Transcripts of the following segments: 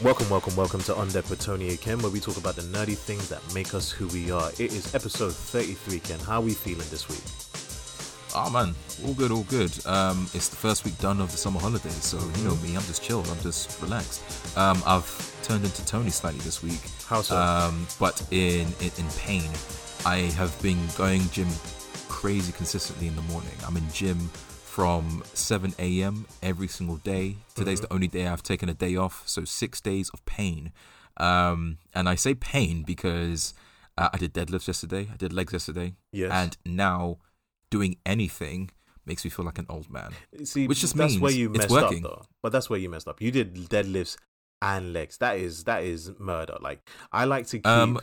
Welcome, welcome, welcome to On Deck with Tony Ken, where we talk about the nerdy things that make us who we are. It is episode 33, Ken. How are we feeling this week? Oh man, all good, all good. Um, it's the first week done of the summer holidays, so you know me, I'm just chilled, I'm just relaxed. Um, I've turned into Tony slightly this week. How so? Um, but in, in in pain. I have been going gym crazy consistently in the morning. I'm in gym from 7 a.m. every single day. Today's the only day I've taken a day off, so six days of pain. Um, and I say pain because uh, I did deadlifts yesterday, I did legs yesterday, Yes. and now doing anything makes me feel like an old man. See, which just that's means where you messed working. up, though. But that's where you messed up. You did deadlifts and legs. That is that is murder. Like I like to keep. Um,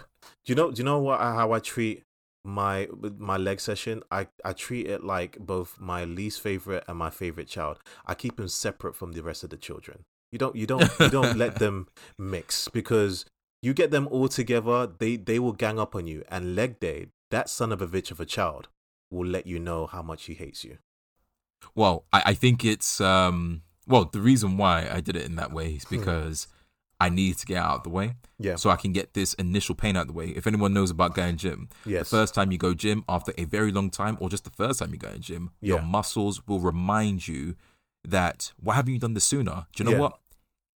do you know? Do you know what? How I treat my my leg session? I I treat it like both my least favorite and my favorite child. I keep them separate from the rest of the children. You don't you don't you don't let them mix because you get them all together. They they will gang up on you. And leg day, that son of a bitch of a child will let you know how much he hates you. Well, I, I think it's um well the reason why I did it in that way is because I need to get out of the way. Yeah. So I can get this initial pain out of the way. If anyone knows about going gym, Yes. the first time you go gym after a very long time, or just the first time you go in gym, your muscles will remind you that why haven't you done this sooner? Do you know Yeah. what?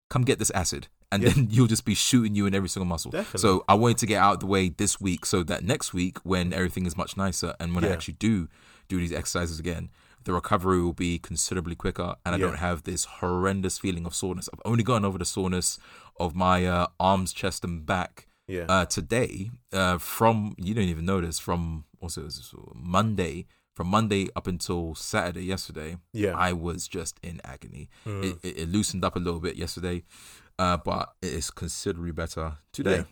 Come get this acid. And Yeah. then you'll just be shooting you in every single muscle. Definitely. So I wanted to get out of the way this week so that next week when everything is much nicer and when I actually do do these exercises again, the recovery will be considerably quicker and I Yeah. don't have this horrendous feeling of soreness. I've only gotten over the soreness of my uh, arms, chest, and back Yeah. uh, today. Uh, from you don't even notice from also Monday, from Monday up until Saturday yesterday, yeah. I was just in agony. Mm. It, it, it loosened up a little bit yesterday, uh, but it is considerably better today. Yeah.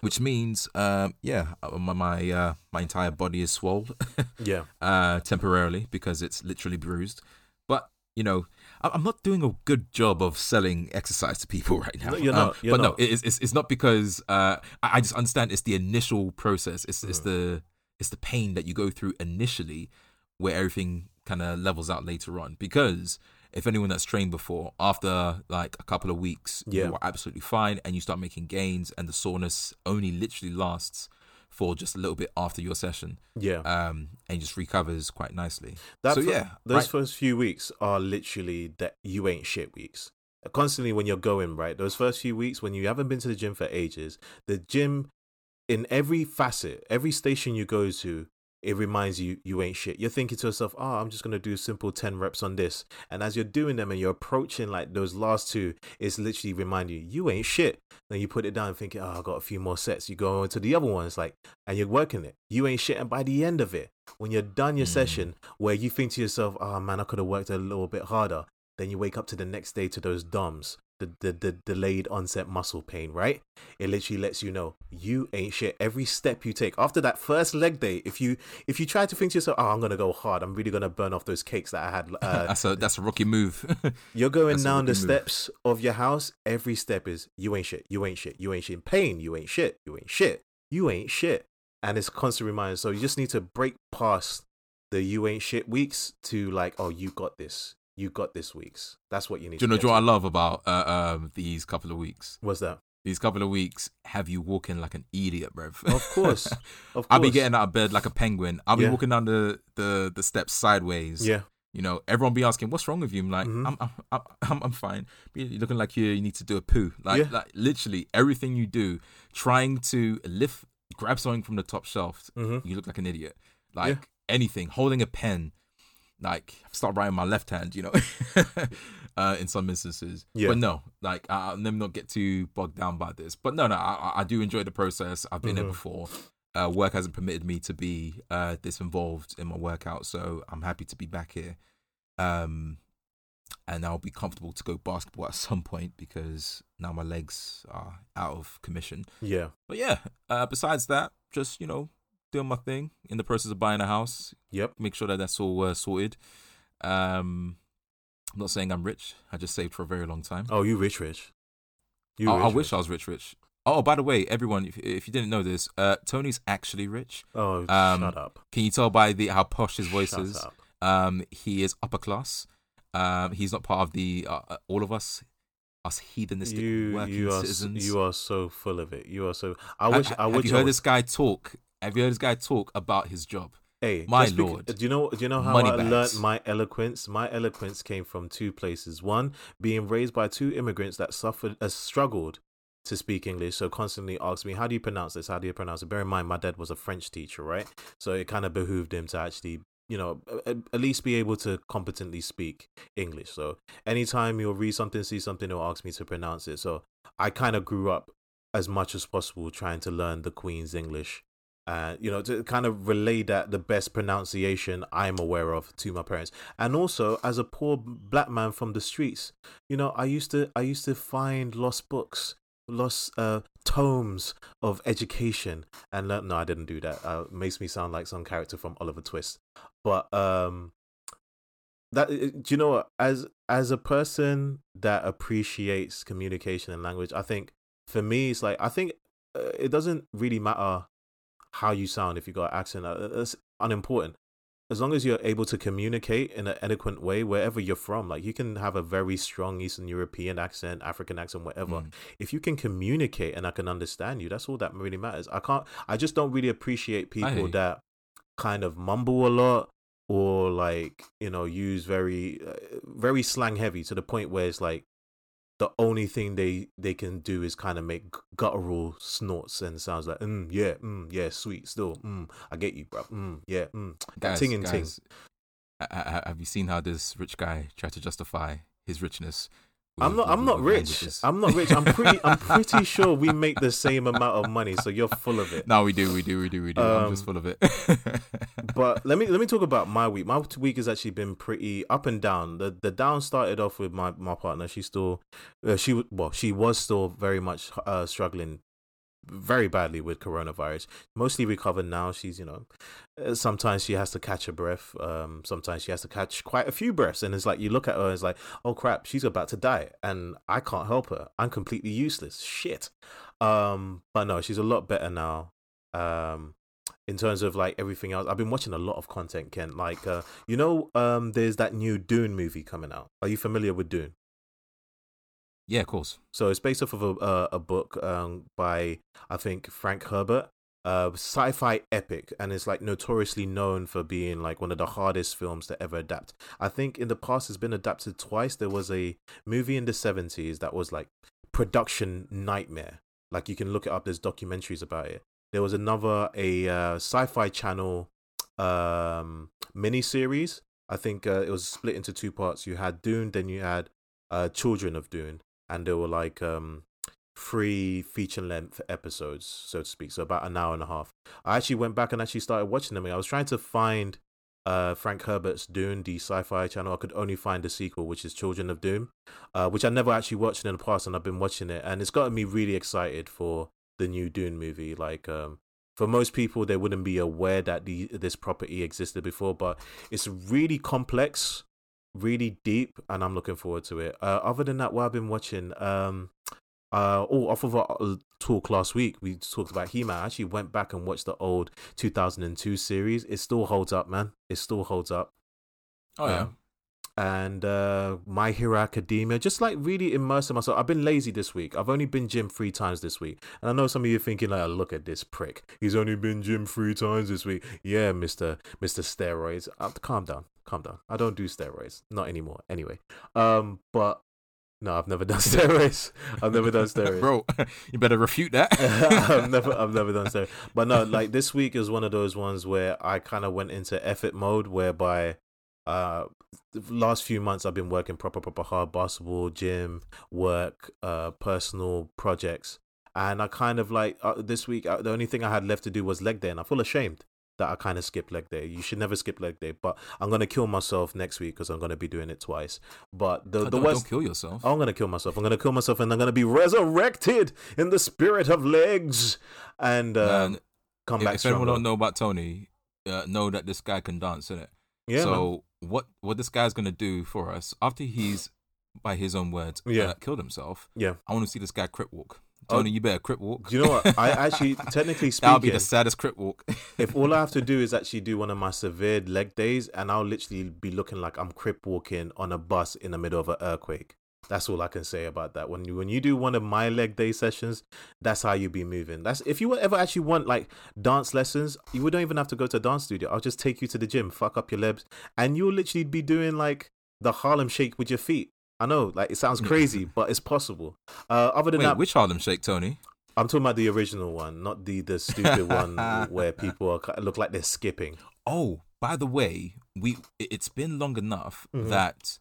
Which means, um, yeah, uh, my my, uh, my entire body is swollen yeah. uh, temporarily because it's literally bruised. But you know, I'm not doing a good job of selling exercise to people right now. No, you're Um, not, you're but not. no, it's, it's it's not because uh, I, just understand it's the initial process. It's it's Mm. the it's the pain that you go through initially, where everything kind of levels out later on. Because if anyone that's trained before, after like a couple of weeks, Yeah. you are absolutely fine, and you start making gains, and the soreness only literally lasts for just a little bit after your session Yeah. um, and just recovers quite nicely. That so yeah, those right. first few weeks are literally that you ain't shit weeks. Constantly when you're going, right? Those first few weeks when you haven't been to the gym for ages, the gym in every facet, every station you go to, it reminds you you ain't shit. You're thinking to yourself, "Oh, I'm just gonna do simple ten reps on this," and as you're doing them and you're approaching like those last two, it's literally reminding you you ain't shit. Then you put it down, thinking, "Oh, I got a few more sets." You go on to the other ones, like, and you're working it. You ain't shit, and by the end of it, when you're done your Mm. session, where you think to yourself, "Oh man, I could have worked a little bit harder," then you wake up to the next day to those DOMs, the, the, the delayed onset muscle pain, right? It literally lets you know you ain't shit. Every step you take after that first leg day, if you if you try to think to yourself, "Oh, I'm gonna go hard. I'm really gonna burn off those cakes that I had." Uh, that's a that's a rookie move. you're going That's down the move. steps of your house. Every step is you ain't shit. You ain't shit. You ain't shit. In pain. You ain't shit. You ain't shit. You ain't shit. And it's constant reminder. So you just need to break past the you ain't shit weeks to like, oh, you got this. You got this weeks. That's what you need. do you know get what I love about uh, um, these couple of weeks? What's that? These couple of weeks have you walking like an idiot, bruv. Of course. Of course. I'll be getting out of bed like a penguin. I'll be Yeah. walking down the, the, the steps sideways. Yeah. You know, everyone be asking, "What's wrong with you?" I'm like, Mhm. I'm, I'm, I'm, I'm, I'm fine. You're looking like you, you need to do a poo. Like, Yeah. like literally everything you do, trying to lift, grab something from the top shelf, Mm-hmm. you look like an idiot. Like anything, holding a pen, like start writing my left hand, you know, uh, in some instances. Yeah. But no, like I- I'll never not get too bogged down by this. But no, no, I, I- do enjoy the process. I've been there Mhm. before. Uh, work hasn't permitted me to be uh, this involved in my workout, so I'm happy to be back here. Um, and I'll be comfortable to go basketball at some point because now my legs are out of commission. Yeah. But yeah, uh, besides that, just you know, doing my thing in the process of buying a house. Yep. Make sure that that's all uh, sorted. Um, I'm not saying I'm rich. I just saved for a very long time. Oh, you rich, rich. You I, I wish rich. I was rich, rich. Oh, by the way, everyone, if, if you didn't know this, uh, Tony's actually rich. Oh, Um, shut up. Can you tell by the how posh his voice Shut is? up. Um, he is upper class. Um, he's not part of the uh, uh, all of us. us heathenistic You working you are citizens. you are so full of it. You are so. I wish ha- I have wish you I heard was- this guy talk? Have you heard this guy talk about his job? Hey, My lord. do you know? Do you know how Money I learned my eloquence? My eloquence came from two places. One, being raised by two immigrants that suffered, uh, struggled to speak English, so constantly asked me, "How do you pronounce this? How do you pronounce it?" Bear in mind, my dad was a French teacher, right? So it kind of behooved him to actually, you know, at, at least be able to competently speak English. So anytime you'll read something, see something, he'll ask me to pronounce it. So I kind of grew up as much as possible trying to learn the Queen's English you know, to kind of relay that the best pronunciation I'm aware of to my parents, and also as a poor black man from the streets, you know, I used to I used to find lost books, lost uh, tomes of education, and. No, I didn't do that. Uh, makes me sound like some character from Oliver Twist, but um, that uh, do you know what? As as a person that appreciates communication and language, I think for me, it's like I think uh, it doesn't really matter how you sound if you got an accent. Uh, That's unimportant. As long as you're able to communicate in an eloquent way wherever you're from, like you can have a very strong Eastern European accent, African accent, whatever. Mm. If you can communicate and I can understand you, that's all that really matters. I can't. I just don't really appreciate people that kind of mumble a lot or like you know use very uh, very slang heavy to the point where it's like the only thing they they can do is kind of make guttural snorts and sounds like mm, yeah mm, yeah sweet still mm, I get you bro mm, yeah mm. Guys, ting and ting guys, ha- ha- have you seen how this rich guy tried to justify his richness? I'm not I'm not rich? I'm not rich I'm pretty I'm pretty sure we make the same amount of money so you're full of it No, we do, we do, we do, we do. I'm just Um, full of it. but let me let me talk about my week. My week has actually been pretty up and down. The the down started off with my my partner. She still, uh, she well, she was still very much uh, struggling very badly with coronavirus. Mostly recovered now. She's you know, uh, sometimes she has to catch a breath. Um, sometimes she has to catch quite a few breaths, and it's like you look at her, and it's like, oh crap, she's about to die, and I can't help her. I'm completely useless. Shit. Um, but no, she's a lot better now. Um, in terms of like everything else, I've been watching a lot of content, Ken. Like, uh, you know, um, there's that new Dune movie coming out. Are you familiar with Dune? Yeah, of course. So it's based off of a uh, a book um by I think Frank Herbert, uh, sci-fi epic, and it's like notoriously known for being like one of the hardest films to ever adapt. I think in the past it's been adapted twice. There was a movie in the seventies that was like production nightmare. Like you can look it up. There's documentaries about it. There was another a uh, sci-fi channel um mini series. I think uh, it was split into two parts. You had Dune, then you had uh Children of Dune, and they were like um three feature length episodes, so to speak. So about an hour and a half. I actually went back and actually started watching them. I was trying to find uh Frank Herbert's Dune, the sci-fi channel. I could only find the sequel, which is Children of Dune, uh, which I never actually watched in the past, and I've been watching it, and it's gotten me really excited for the new Dune movie. Like, um, for most people, they wouldn't be aware that the this property existed before, but it's really complex, really deep, and I'm looking forward to it. Uh, other than that, what I've been watching, um, uh, oh, off of our uh, talk last week, we talked about He-Man. I actually went back and watched the old 2002 series. It still holds up, man. It still holds up. Oh yeah. Um, and uh, My Hero Academia, just like really immersing myself. I've been lazy this week. I've only been gym three times this week, and I know some of you are thinking like, "Look at this prick. He's only been gym three times this week." Yeah, Mister Mister Steroids. Uh, calm down, calm down. I don't do steroids, not anymore. Anyway, um, but no, I've never done steroids. I've never done steroids. Bro, you better refute that. I've never I've never done steroids. But no, like this week is one of those ones where I kind of went into effort mode whereby uh the last few months I've been working proper proper hard basketball, gym, work, uh personal projects. And I kind of like uh, this week uh, the only thing I had left to do was leg day and I feel ashamed that I kind of skipped leg day. You should never skip leg day, but I'm going to kill myself next week cuz I'm going to be doing it twice. But the the don't, worst don't kill yourself. I'm gonna kill myself. I'm gonna kill myself, and I'm gonna be resurrected in the spirit of legs, and um, Man, come if, back if anyone stronger. don't know about Tony, uh, know that this guy can dance, innit? yeah, man. so what what this guy's gonna do for us after he's, by his own words, Yeah. uh, killed himself? yeah. I want to see this guy crip walk. Oh, Tony, you better crip walk. Do you know what? I actually, technically speaking, That'll be the saddest crip walk. if all I have to do is actually do one of my severe leg days, and I'll literally be looking like I'm crip walking on a bus in the middle of an earthquake. That's all I can say about that. When you when you do one of my leg day sessions, that's how you be moving. That's if you ever actually want like dance lessons, you don't even have to go to a dance studio. I'll just take you to the gym, fuck up your legs, and you'll literally be doing like the Harlem Shake with your feet. I know, like it sounds crazy, but it's possible. Uh, other than Wait, that, which Harlem Shake, Tony? I'm talking about the original one, not the the stupid one where people are, look like they're skipping. Oh, by the way, we it- it's been long enough Mhm. that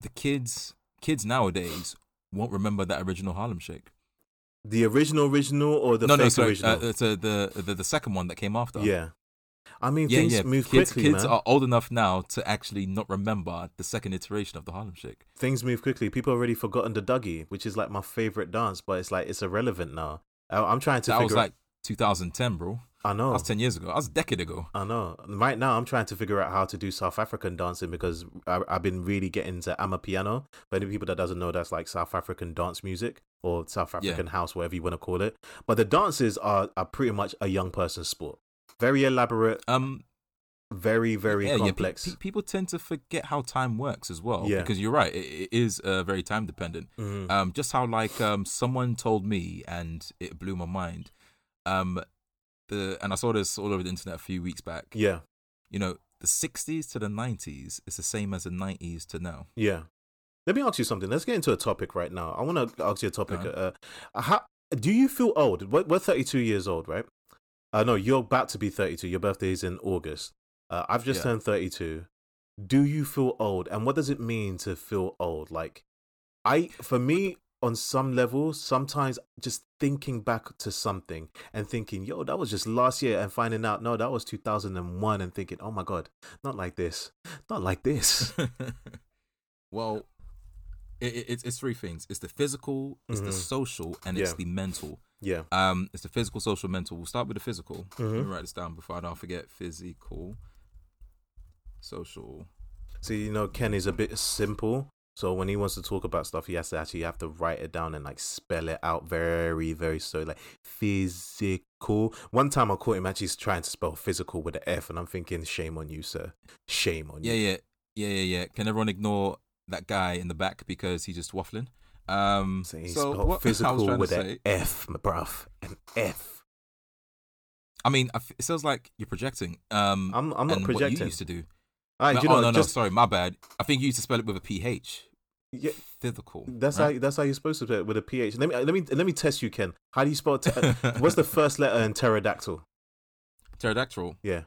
the kids kids nowadays won't remember that original Harlem Shake. The original, original, or the no, no, sorry, original? uh, it's uh, the, the the second one that came after. yeah, I mean yeah, things yeah. move kids quickly, kids man. are old enough now to actually not remember the second iteration of the Harlem Shake. things move quickly. People already forgotten the Dougie, which is like my favorite dance, but it's like it's irrelevant now. I- I'm trying to That figure. was like 2010, bro. I That know, was 10 years ago. That was a decade ago. I know. Right now, I'm trying to figure out how to do South African dancing because I, I've been really getting into Amapiano. For any people that doesn't know, that's like South African dance music or South African house, whatever you want to call it. But the dances are are pretty much a young person's sport. Very elaborate, Um, very very yeah, yeah, pe- complex. pe- people tend to forget how time works as well. Yeah. Because you're right, it, it is uh, very time dependent. Mhm. Um, just how like um someone told me and it blew my mind. Um, the and I saw this all over the internet a few weeks back. yeah, You know, the 60s to the 90s is the same as the 90s to now. yeah. Let me ask you something. Let's get into a topic right now. I want to ask you a topic. Uh-huh. Uh, how do you feel old? We're, we're 32 years old, right? Uh, no, you're about to be 32. Your birthday is in August. Uh, I've just Yeah. turned 32. Do you feel old? And what does it mean to feel old? Like, I, for me, on some level, sometimes just thinking back to something and thinking, yo, that was just last year, and finding out, no, that was 2001, and thinking, oh my God, not like this, not like this. well, it, it, it's it's three things. It's the physical, it's the Mhm. social, and it's Yeah. the mental. Yeah. Um, it's the physical, social, mental. We'll start with the physical. Let me Mhm. write this down before I don't forget. Physical, social. See, you know, Ken is a bit simple. So when he wants to talk about stuff, he has to actually have to write it down and like spell it out very, very so like physical. One time I caught him actually trying to spell physical with an F, and I'm thinking, shame on you, sir. Shame on Yeah, you. yeah, yeah, yeah, yeah. Can everyone ignore that guy in the back because he's just waffling? Um, So he so spelled what I was physical trying with to an F, my bruv, an F. I mean, it sounds like you're projecting. Um, I'm, I'm not and what you projecting. used to do. Right, no, you know, oh, no, just, no, sorry, my bad. I think you used to spell it with a ph. Yeah, Physical. that's right? how that's how you're supposed to spell it with a PH. Let me let me let me test you, Ken. How do you spell? Ter- what's the first letter in pterodactyl? pterodactyl. Yeah.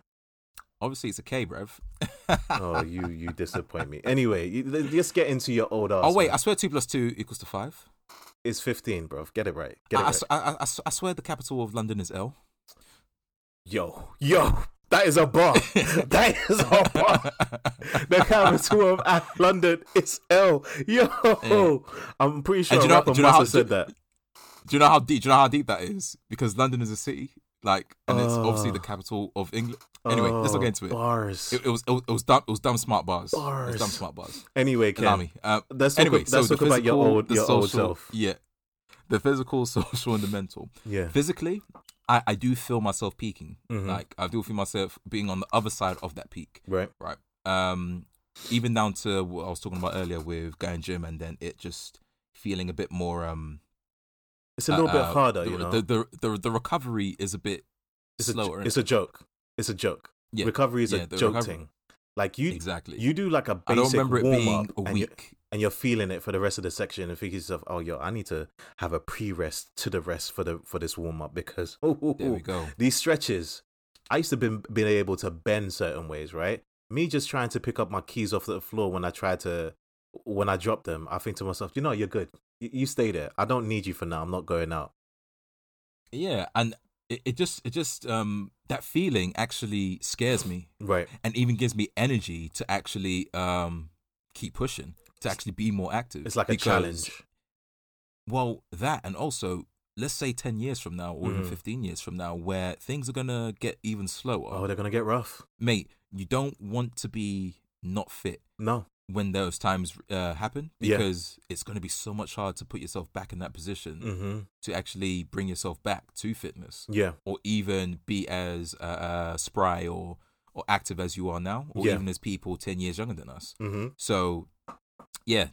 Obviously, it's a K, bruv. Oh, you you disappoint me. Anyway, just get into your old ass. Oh wait, man. I swear two plus two equals to five. It's 15, bro. Get it right. Get I, it right. I- I- I swear the capital of London is L. Yo, yo, that is a bar. that is a bar. the capital of London is L. Yo, I'm pretty sure do you know- do you know how- said that. Do you know how deep? Do you know how deep that is? Because London is a city, like, and it's obviously the capital of England. Anyway, let's not get into it. Bars. It, it was it was it was dumb. It was dumb smart bars. It was dumb smart bars. anyway, Ken. Uh, let's talk, anyway, let's so the talk about your physical, old your social, old self. Yeah, the physical, social, and the mental. Yeah. Physically, I I do feel myself peaking. Mhm. Like I do feel myself being on the other side of that peak. Right. Right. Um, even down to what I was talking about earlier with going gym, and then it just feeling a bit more um It's a little bit uh, harder, the, you know. The, the the the recovery is a bit it's a, slower. it's a joke. It's a joke. Yeah. Recovery is Yeah, a joke recovery- thing. Like you, exactly. you do like a basic don't remember it warm being up, a week. and you're feeling it for the rest of the section and think to yourself, oh yo, I need to have a pre-rest to the rest for the for this warm up because There we go. these stretches, I used to been been able to bend certain ways, right? Me just trying to pick up my keys off the floor when I try to when I drop them, I think to myself, you know, you're good. You, stay there. I don't need you for now. I'm not going out. Yeah, and it, it just it just um that feeling actually scares me Right. and even gives me energy to actually um keep pushing to actually be more active. It's like a challenge. Well, that and also let's say 10 years from now or even Mhm. 15 years from now where things are going to get even slower. Oh, they're gonna get rough. Mate, you don't want to be not fit No. When those times uh, happen Yeah. because it's going to be so much hard to put yourself back in that position Mm-hmm. to actually bring yourself back to fitness Yeah. or even be as uh, uh, spry or or active as you are now or Yeah. even as people 10 years younger than us Mm-hmm. so yeah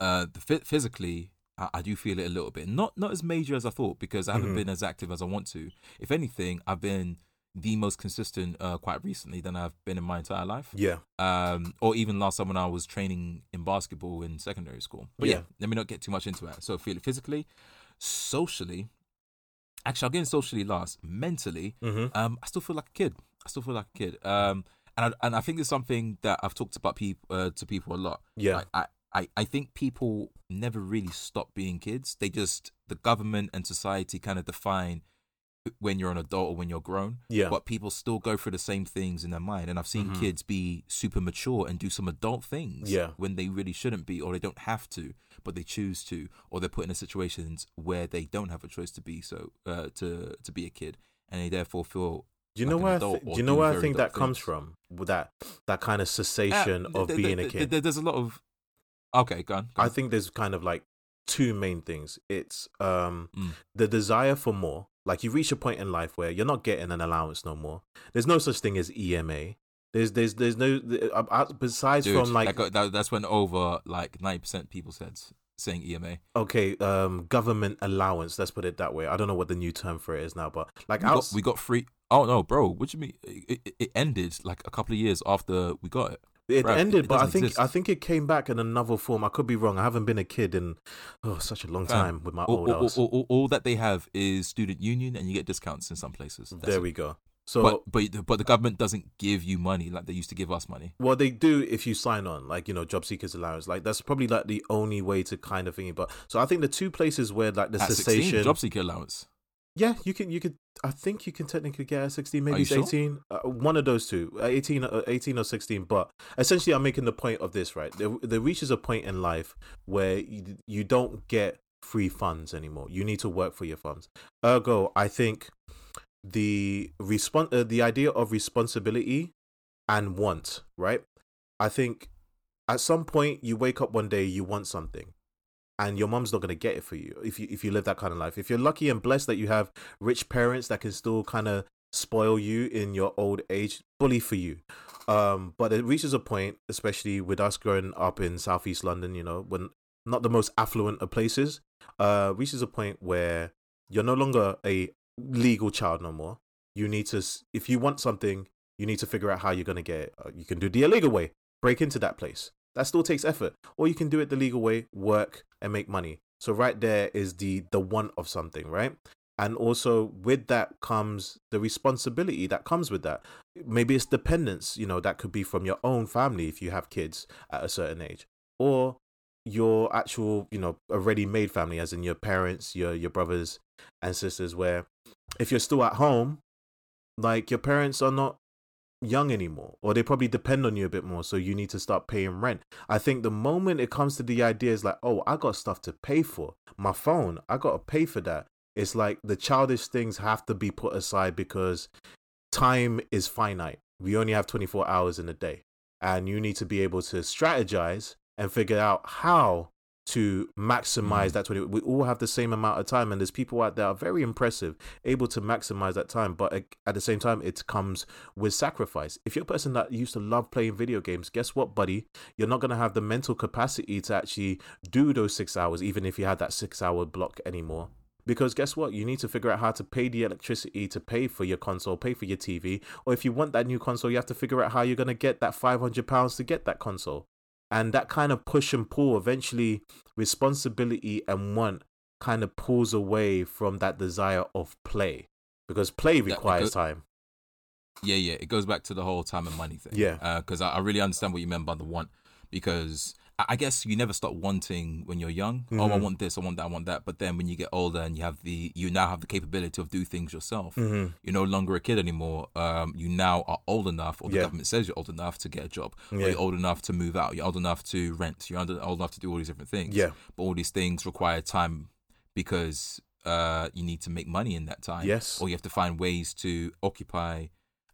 uh, the phy- physically, I, I do feel it a little bit. Not not as major as I thought because I haven't Mhm. been as active as I want to. If anything, I've been the most consistent uh, quite recently than I've been in my entire life. Yeah. Um, or even last time when I was training in basketball in secondary school. But yeah, Yeah. let me not get too much into it. So feel it physically, socially. Actually, I'll get in socially last. Mentally, Mm-hmm. um, I still feel like a kid. I still feel like a kid. Um, and I, and I think there's something that I've talked about people uh, to people a lot. Yeah. Like, I, I, I think people never really stop being kids. They just the government and society kind of define when you're an adult or when you're grown. Yeah. But people still go through the same things in their mind. And I've seen Mhm. kids be super mature and do some adult things Yeah. when they really shouldn't be, or they don't have to, but they choose to, or they're put in situations where they don't have a choice to be so uh, to to be a kid, and they therefore feel Do you like know where I adult do you know do where I think that adult comes from? That that kind of cessation Uh, of th- being th- a kid. th- There's a lot of okay, go on. go I think there's kind of like two main things. It's um Mm. the desire for more. Like you reach a point in life where you're not getting an allowance no more. There's no such thing as EMA. There's there's there's no uh, uh, besides Dude, from like that got, that, that's when over like ninety percent people said saying EMA. okay um government allowance. Let's put it that way. I don't know what the new term for it is now, but like We got, we got free. Oh no, bro! What do you mean? It, it, it ended like a couple of years after we got it. It ended, it but I think exist. I think it came back in another form. I could be wrong. I haven't been a kid in oh such a long time with my All, old all, all, all, all that they have is student union, and you get discounts in some places. That's there it. we go. So But but but the government doesn't give you money like they used to give us money. well, they do if you sign on, like you know, job seekers allowance. Like that's probably like the only way to kind of think. But so I think the two places where like the At cessation, sixteen, job seeker allowance. Yeah, you can you could. I think you can technically get a sixteen, maybe it's sure? eighteen. Uh, one of those two, uh, 18, uh, 18 or sixteen. But essentially, I'm making the point of this right. There, there reaches a point in life where you, you don't get free funds anymore. You need to work for your funds. Ergo, I think the respon- uh, the idea of responsibility and want, right? I think at some point you wake up one day you want something and your mom's not going to get it for you if you if you live that kind of life. If you're lucky and blessed that you have rich parents that can still kind of spoil you in your old age, bully for you. Um, but it reaches a point, especially with us growing up in southeast London, you know, when not the most affluent of places, uh, reaches a point where you're no longer a legal child no more. You need to, if you want something, you need to figure out how you're gonna get it. Uh, You can do the illegal way, break into that place. That still takes effort, or you can do it the legal way, work and make money. So right there is the the want of something, right? And also with that comes the responsibility that comes with that. Maybe it's dependence, you know, that could be from your own family if you have kids at a certain age, or your actual, you know, already made family, as in your parents, your your brothers and sisters. Where if you're still at home, like your parents are not young anymore or they probably depend on you a bit more so you need to start paying rent. I think the moment it comes to the idea is like oh i got stuff to pay for. My phone i got to pay for that. It's like the childish things have to be put aside because time is finite. We only have 24 hours in a day and you need to be able to strategize and figure out how to maximize Mm. that 20 we all have the same amount of time and there's people out there are very impressive able to maximize that time but at- at the same time it comes with sacrifice. If you're a person that used to love playing video games guess what buddy? You're not going to have the mental capacity to actually do those six hours even if you had that six hour block anymore. Because guess what? You need to figure out how to pay the electricity to pay for your console pay for your tv or if you want that new console you have to figure out how you're going to get that 500 pounds to get that console and that kind of push and pull eventually responsibility and want kind of pulls away from that desire of play because play requires time Yeah, yeah. It goes back to the whole time and money thing. Yeah. Uh, because I, I really understand what you meant by the want. Because I, guess you never stop wanting when you're young. Oh, I Mhm. want this, I want that, I want that. But then when you get older and you have the, you now have the capability of do things yourself. mm-hmm. You're no longer a kid anymore. Um, you now are old enough, or the Yeah. government says you're old enough to get a job. Or you're old enough to move out. You're old enough to rent. You're old enough to do all these different things. yeah But all these things require time because uh, you need to make money in that time. Yes. Or you have to find ways to occupy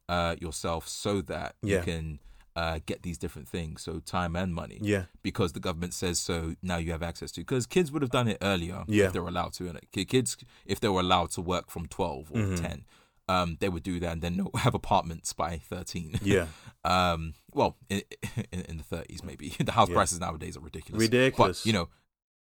uh, yourself so that Yeah. you can uh, get these different things. So time and money. yeah Because the government says so, now you have access to. Because kids would have done it earlier Yeah. if they were allowed to. And kids, if they were allowed to work from twelve or Mhm. ten, um, they would do that and then have apartments by thirteen. yeah um, well, in, in, in the thirties maybe. the house Yeah. prices nowadays are ridiculous. Ridiculous. But you know,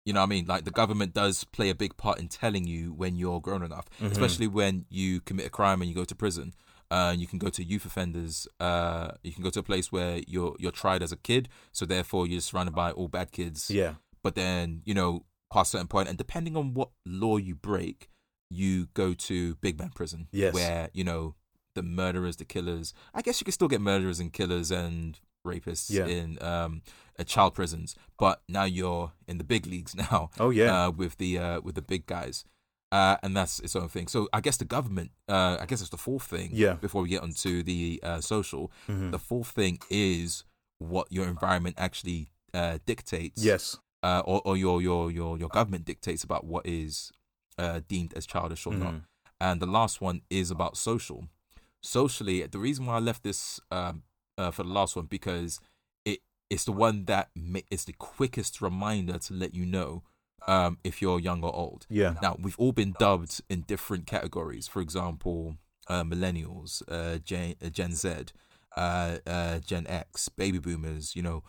You know what I mean? Like the government does play a big part in telling you when you're grown enough, Mm-hmm. especially when you commit a crime and you go to prison. Uh, you can go to youth offenders. Uh, you can go to a place where you're you're tried as a kid, so therefore you're surrounded by all bad kids. Yeah. But then you know, past a certain point, and depending on what law you break, you go to big man prison. Yes. Where you know the murderers, the killers. I guess you can still get murderers and killers and rapists Yeah. in um, child prisons, but now you're in the big leagues now. Oh yeah. Uh, with the uh, with the big guys. Uh, and that's its own thing. So I guess the government, uh, I guess it's the fourth thing. Yeah. Before we get onto the uh, social, Mhm. the fourth thing is what your environment actually uh, dictates. yes. Uh, or, or your your your your government dictates about what is uh, deemed as childish or not. Mhm. And the last one is about social. Socially, the reason why I left this um, uh, for the last one because it it's the one that ma- the quickest reminder to let you know um, if you're young or old. Yeah. Now we've all been dubbed in different categories. For example, uh, millennials, uh, Gen, uh, Gen Z, uh, uh, Gen X, baby boomers. You know,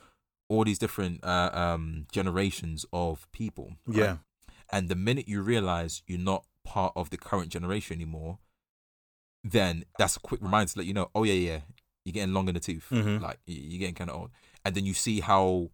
all these different uh, um, generations of people. right? Yeah. And the minute you realize you're not part of the current generation anymore, then that's a quick reminder to let you know, oh yeah, yeah, you're getting long in the tooth. Mhm. Like you're getting kind of old. And then you see how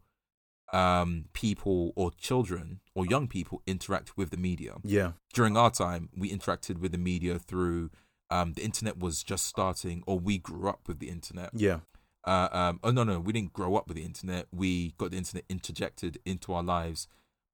um, people or children or young people interact with the media. Yeah. During our time, we interacted with the media through um, the internet was just starting, or we grew up with the internet. Yeah. Uh, um, oh no, no, we didn't grow up with the internet. We got the internet interjected into our lives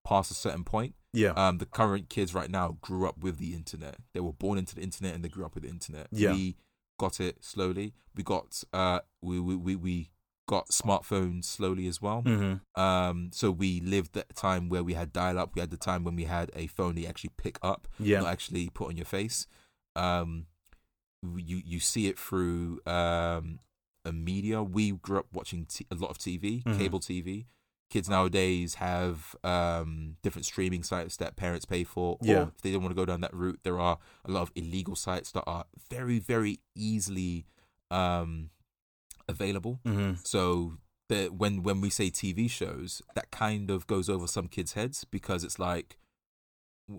past a certain point. Yeah. Um, the current kids right now grew up with the internet. They were born into the internet and they grew up with the internet. Yeah. We got it slowly. We got uh, we we we, we got smartphones slowly as well. hmm Um, so we lived a time where we had dial up. We had the time when we had a phone that you actually pick up, Yeah. not actually put on your face. Um, you you see it through um a media. We grew up watching t- a lot of TV, Mhm. cable TV. Kids nowadays have um different streaming sites that parents pay for. Yeah. Or if they don't want to go down that route, there are a lot of illegal sites that are very very easily um available. hmm So the when when we say TV shows, that kind of goes over some kids' heads because it's like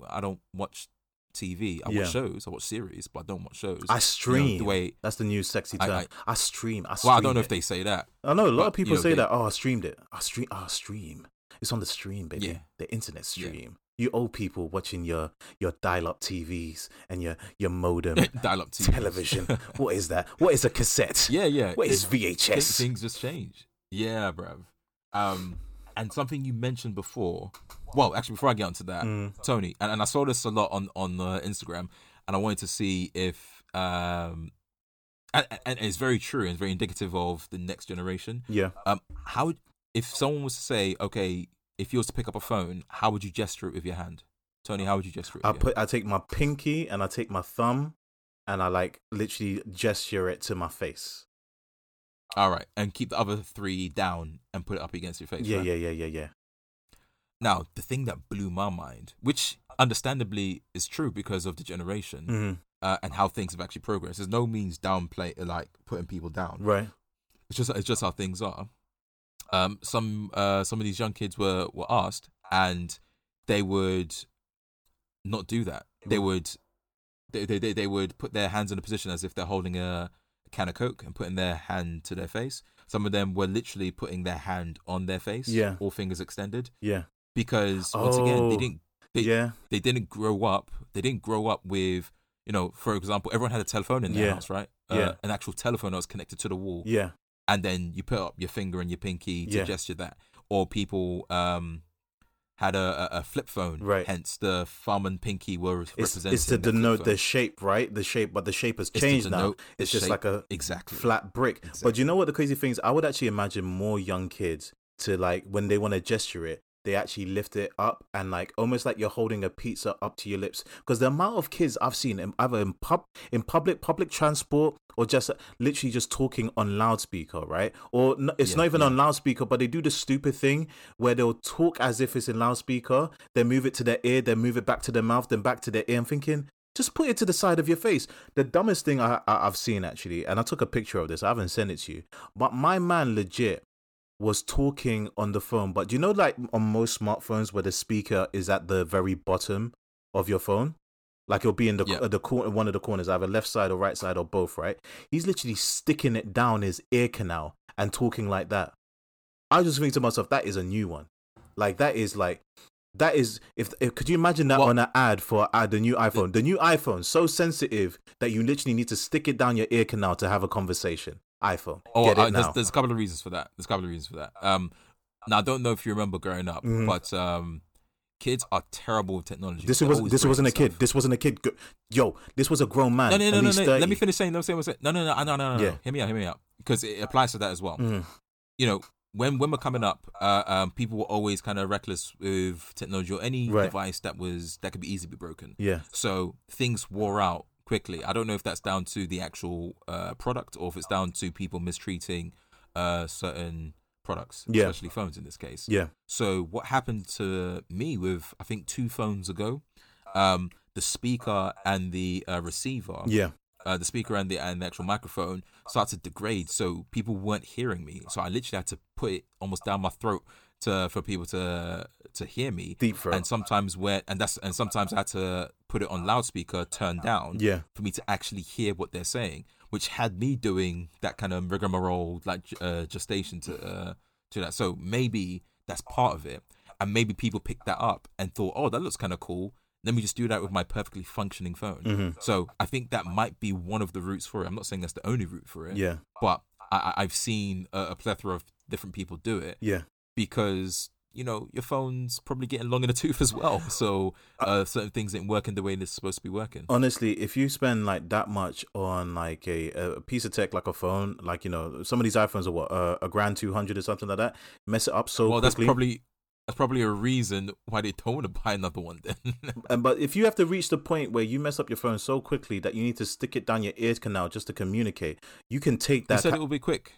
I don't watch TV. I Yeah. watch shows. I watch series, but I don't watch shows. I You know, stream. the way. That's the new sexy term. I, I- stream. I stream. Well, I don't know if they say that. I know a lot but, of people you know, say they- that. Oh, I streamed it. I stream. I stream. It's on the stream, baby. Yeah. The internet stream. You old people watching your your dial-up TVs and your your modem Dial up TV television. what is that? What is a cassette? yeah, yeah. What is It- thi- VHS? Things just change. Yeah, bruv. Um, and something you mentioned before. Well, actually, before I get onto that, Mm. Tony, and, and I saw this a lot on on uh, Instagram, and I wanted to see if um, and, and it's very true and it's very indicative of the next generation. Yeah. Um, how if someone was to say, okay, if you was to pick up a phone, how would you gesture it with your hand? Tony, how would you gesture it? I with your put I take my pinky and I take my thumb and I like literally gesture it to my face. All right, and keep the other three down and put it up against your face. Yeah, right? yeah, yeah, yeah, yeah. Now, the thing that blew my mind, which understandably is true because of the generation hmm uh, and how things have actually progressed, there's no means downplay like putting people down. Right. It's just it's just how things are. Um, some uh, some of these young kids were were asked, and they would not do that. They would they, they they would put their hands in a position as if they're holding a, can of coke and putting their hand to their face. Some of them were literally putting their hand on their face, Yeah. all fingers extended, Yeah. because once again they Oh. didn't They- yeah. they didn't grow up. They didn't grow up with you know, for example, everyone had a telephone in their Yeah. house, right? Yeah. Uh, an actual telephone that was connected to the wall Yeah. And then you put up your finger and your pinky to Yeah. gesture that. Or people um had a, a, flip phone, Right. Hence the thumb and pinky were It's, represented. it's to the denote the shape, right? The shape, but the shape has It's changed now. It's just shape. like a exactly flat brick. But you know what the crazy thing is? I would actually imagine more young kids to like when they want to gesture it, they actually lift it up and like almost like you're holding a pizza up to your lips. Because the amount of kids I've seen in, either in pub in public public transport or just uh, literally just talking on loudspeaker, right? Or it's Yeah, not even yeah. on loudspeaker, but they do the stupid thing where they'll talk as if it's in loudspeaker, then move it to their ear, then move it back to their mouth, then back to their ear. I'm thinking, just put it to the side of your face. The dumbest thing I, I I've seen actually, and I took a picture of this. I haven't sent it to you, but my man legit was talking on the phone. But do you know, like on most smartphones, where the speaker is at the very bottom of your phone, like it'll be in the Yeah. uh, the corner, one of the corners, either left side or right side or both. Right? He's literally sticking it down his ear canal and talking like that. I just think to myself, that is a new one. Like that is like that is if, if could you imagine that Well- on an ad for uh, the new iPhone? The new iPhone so sensitive that you literally need to stick it down your ear canal to have a conversation. iPhone, Oh, uh, there's, there's a couple of reasons for that. There's a couple of reasons for that. Um, now I don't know if you remember growing up, Mhm. but um, kids are terrible with technology. This was this wasn't a kid. This wasn't a kid. Yo, this was a grown man. No, no, no, no, no. 30. Let me finish saying. Let me say what's it. No, no, no, no, no, no, no. Yeah. Hear me out. Hear me out. Because it applies to that as well. Mhm. You know, when when we're coming up, uh, um, people were always kind of reckless with technology or any Right. device that was that could be easily broken. Yeah, So things wore out quickly. I don't know if that's down to the actual uh, product or if it's down to people mistreating uh, certain products, Yeah. especially phones in this case. yeah, So what happened to me with I think two phones ago, um, the speaker and the uh, receiver, yeah. uh, the speaker and the and the actual microphone started to degrade, so people weren't hearing me. So I literally had to put it almost down my throat to for people to to hear me. Deep throat. And sometimes where and that's and sometimes I had to put it on loudspeaker, turn down, Yeah, for me to actually hear what they're saying, which had me doing that kind of rigmarole like uh, gestation to uh, to that. So maybe that's part of it, and maybe people picked that up and thought, "Oh, that looks kind of cool." Let me just do that with my perfectly functioning phone. hmm So I think that might be one of the routes for it. I'm not saying that's the only route for it, yeah, but I, I- I've seen a, a plethora of different people do it yeah. because you know your phone's probably getting long in the tooth as well. So uh, certain things ain't working the way they're supposed to be working. Honestly, if you spend like that much on like a, a piece of tech like a phone, like you know, some of these iPhones are what uh, a grand two hundred or something like that. Mess it up so quickly. well, that's probably that's probably a reason why they don't want to buy another one. Then And but if you have to reach the point where you mess up your phone so quickly that you need to stick it down your ear canal just to communicate, you can take that. that. said it will be quick.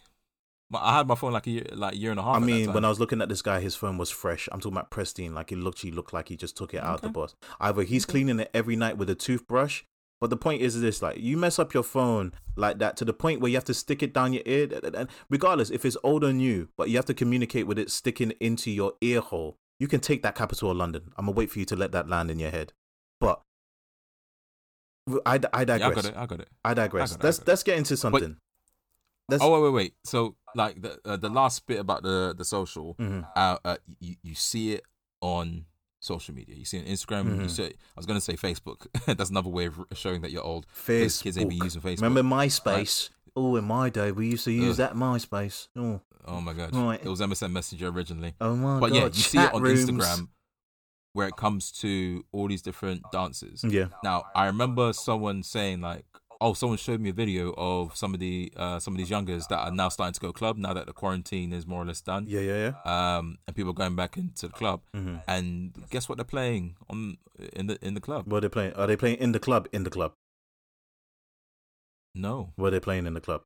I had my phone like a year, like year and a half. I mean, when I was looking at this guy, his phone was fresh. I'm talking about pristine. Like it looked, he looked like he just took it out of the Okay. box. Either he's Okay. cleaning it every night with a toothbrush. But the point is this: like you mess up your phone like that to the point where you have to stick it down your ear. and- Regardless if it's old or new, but you have to communicate with it sticking into your ear hole. You can take that capital of London. I'm gonna wait for you to let that land in your head. But I, I yeah, I digress. got it. I got it. I digress. Got it, let's got it. let's get into something. Oh wait, wait, wait. So like the uh, the last bit about the the social, Mhm. uh, uh you, you see it on social media. You see it on Instagram. You Mhm. see it, I was gonna say Facebook. That's another way of showing that you're old. Kids kids ain't be using Facebook. Remember MySpace? Oh, in my day, we used to use that MySpace. Oh, Oh my god, Right. it was MSN Messenger originally. oh my but god! But yeah, you see it on rooms. Instagram where it comes to all these different dances. Yeah, Now, I remember someone saying like, "Oh, someone showed me a video of some of the uh, some of these youngers that are now starting to go club now that the quarantine is more or less done, yeah, yeah, yeah. um, and people are going back into the club. hmm And guess what they're playing on in the in the club? What are they playing? Are they playing in the club? In the club? No, What are they playing in the club?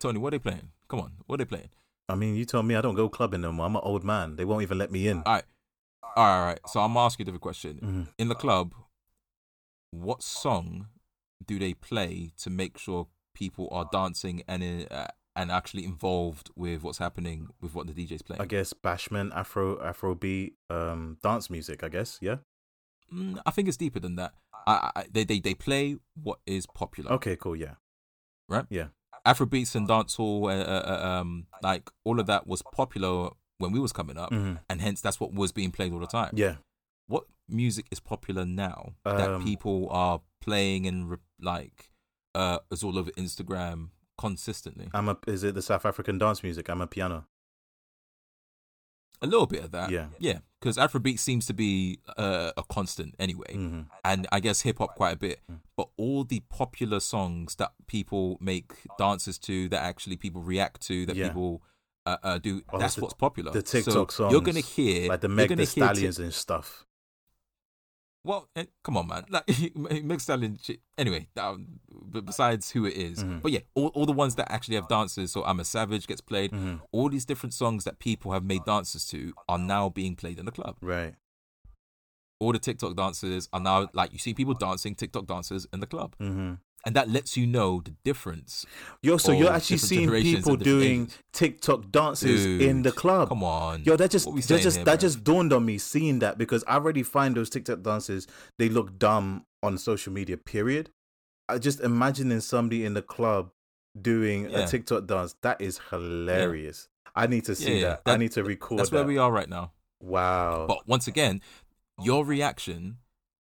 Tony, what are they playing? Come on, what are they playing? I mean, you tell me. I don't go clubbing no more. I'm an old man. They won't even let me in. All right, all right, all right. So I'm gonna you a different question. hmm In the club, what song do they play to make sure people are dancing and uh, and actually involved with what's happening with what the DJ's playing? I guess bashment, Afro, Afrobeat, um, dance music. I guess. Yeah. Mm, I think it's deeper than that. I, I, they, they they play what is popular. Okay. Cool. Yeah. Right? Yeah. Afrobeats and dancehall, uh, uh, uh, um, like all of that was popular when we was coming up, hmm and hence that's what was being played all the time. Yeah. What music is popular now that Um, people are playing and re- like uh, is all over Instagram consistently? I'm a. Is it the South African dance music? Amapiano. A little bit of that, Yeah. yeah, because Afrobeat seems to be uh, a constant anyway. hmm and I guess hip hop quite a bit. Mm. But all the popular songs that people make dances to, that actually people react to, that Yeah. people uh, uh, do, Oh, that's the- what's popular. the TikTok so You're gonna hear Like the Megan Thee Stallions and stuff. Well, eh, come on, man. Like Meg Stallion. shit- Anyway, um, but besides who it is. Mhm. but yeah, all, all the ones that actually have dances. So I'm a Savage gets played. hmm All these different songs that people have made dances to are now being played in the club. Right. All the TikTok dances are now like you see people dancing TikTok dancers in the club. hmm and that lets you know the difference. Yo, so you're actually seeing people doing ages. TikTok dances in the club. Come on, Yo, that just that just here, that bruv? just dawned on me seeing that because I already find those TikTok dances they look dumb on social media. Period. I just imagining somebody in the club doing Yeah. a TikTok dance. That is hilarious. I need to see Yeah, yeah, that. I need to record That's that. where we are right now. wow. But once again, your reaction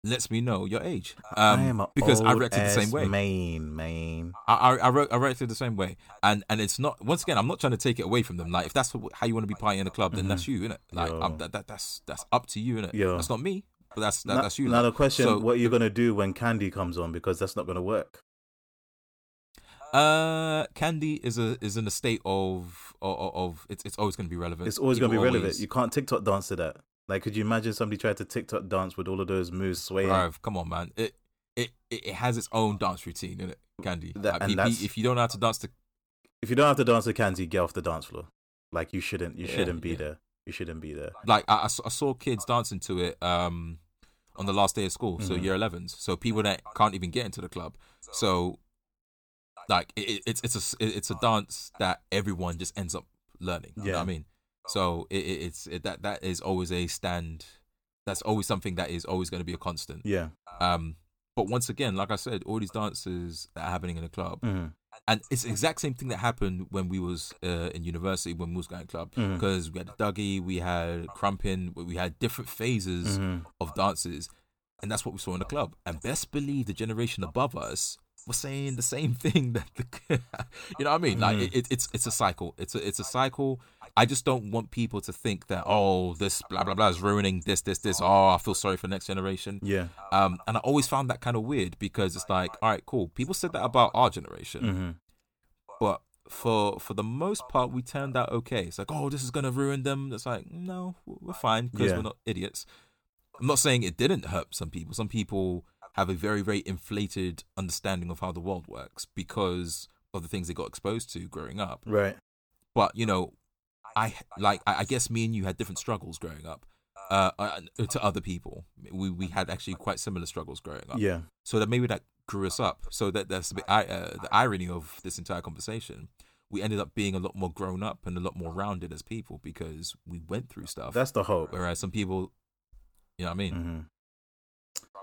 lets me know your age. I Um, am a because I reacted the same way. Main man. I, I, I, wrote, I reacted the same way, and and it's not. Once again, I'm not trying to take it away from them. Like, if that's how you want to be partying in a club, then that's you, innit? Like, that, that that's that's up to you, innit? Yo. That's not me, but that's that, that's you. Now like. the question: So- What are you gonna do when Candy comes on? Because that's not gonna work. Uh, Candy is a is in a state of of, of it's it's always going to be relevant. It's always gonna be People relevant. always- You can't TikTok dance to that. Like, could you imagine somebody tried to TikTok dance with all of those moves swaying? Come on, man. It it it has its own dance routine in it. Candy. That- Like, pe- if you don't have to dance to If you don't have to dance to Candy, get off the dance floor. Like, you shouldn't. You Yeah, shouldn't be yeah. there. You shouldn't be there. like I, I saw- kids dancing to it um on the last day of school so Mhm. year 11s so people that can't even get into the club so like it, it- it's it's a it's a dance that everyone just ends up learning you know Yeah. what i mean so it, it, it's it, that that is always a stand that's always something that is always going to be a constant Yeah. um but once again like i said all these dances that are happening in the club Mhm. and it's the exact same thing that happened when we was uh, in university when we was going club because we had Dougie, we had Krumpin, we had different phases Mhm. of dances, and that's what we saw in the club. And best believe the generation above us was saying the same thing that the, you know what I mean? Like Mhm. it, it's it's a cycle. It's a it's a cycle. I just don't want people to think that oh this blah blah blah is ruining this this this. Oh, I feel sorry for next generation. Yeah. Um, and I always found that kind of weird because it's like, all right, cool. People said that about our generation, hmm but for for the most part we turned out okay it's like oh this is gonna ruin them it's like no we're fine because Yeah. we're not idiots i'm not saying it didn't hurt some people some people have a very very inflated understanding of how the world works because of the things they got exposed to growing up Right. but you know i like i guess me and you had different struggles growing up uh, uh to other people we we had actually quite similar struggles growing up Yeah. so that maybe that grew us up. So that that's the, uh, the irony of this entire conversation. We ended up being a lot more grown up and a lot more rounded as people because we went through stuff. That's the hope. Whereas some people, you know what I mean, hmm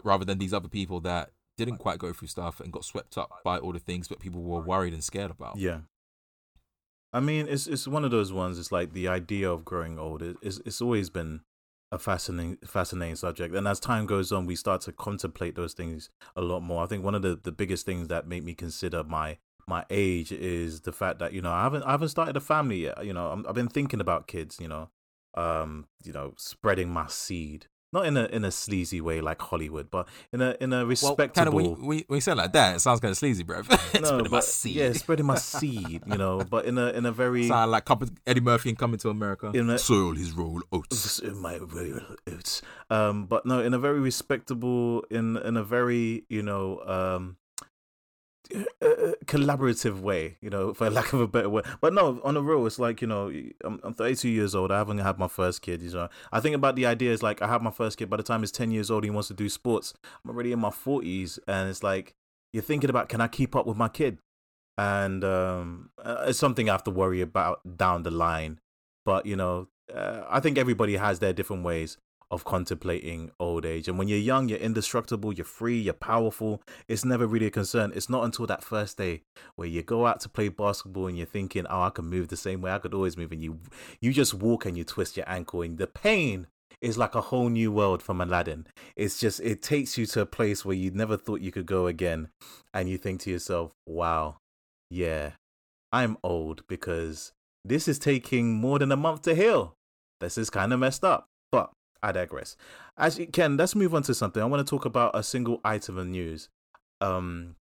rather than these other people that didn't quite go through stuff and got swept up by all the things that people were worried and scared about. Yeah. I mean, it's it's one of those ones. It's like the idea of growing old. It, it's it's always been a fascinating fascinating subject, and as time goes on, we start to contemplate those things a lot more. I think one of the, the biggest things that make me consider my my age is the fact that you know I haven't I haven't started a family yet. You know, I'm, I've been thinking about kids. You know, um, you know, spreading my seed. Not in a in a sleazy way like Hollywood, but in a in a Well, respectable. kind of when, you- when, when you say like that, it sounds kind of sleazy, bro. it's no, no, my seed. yeah, spreading my seed. You know, but in a in a very Sound like Eddie Murphy and coming to America. In a- Soil his roll oats. My real oats. Um, but no, in a very respectable, in in a very you know um, collaborative way, you know, for lack of a better word. But no, on the real, it's like you know, I'm, I'm 32 years old. I haven't had my first kid. You know, I think about the idea is like I have my first kid. By the time he's 10 years old, he wants to do sports. I'm already in my 40s, and it's like you're thinking about can I keep up with my kid? And um, uh, it's something I have to worry about down the line. But you know, uh, I think everybody has their different ways of contemplating old age. And when you're young, you're indestructible, you're free, you're powerful. It's never really a concern. It's not until that first day where you go out to play basketball and you're thinking, "Oh, I can move the same way I could always move," and you you just walk and you twist your ankle, and the pain is like a whole new world from Aladdin. It's just it takes you to a place where you never thought you could go again, and you think to yourself, "Wow, yeah, I'm old because." This is taking more than a month to heal. This is kind of messed up. I digress. As you Ken, let's move on to something. I want to talk about a single item of news. Um,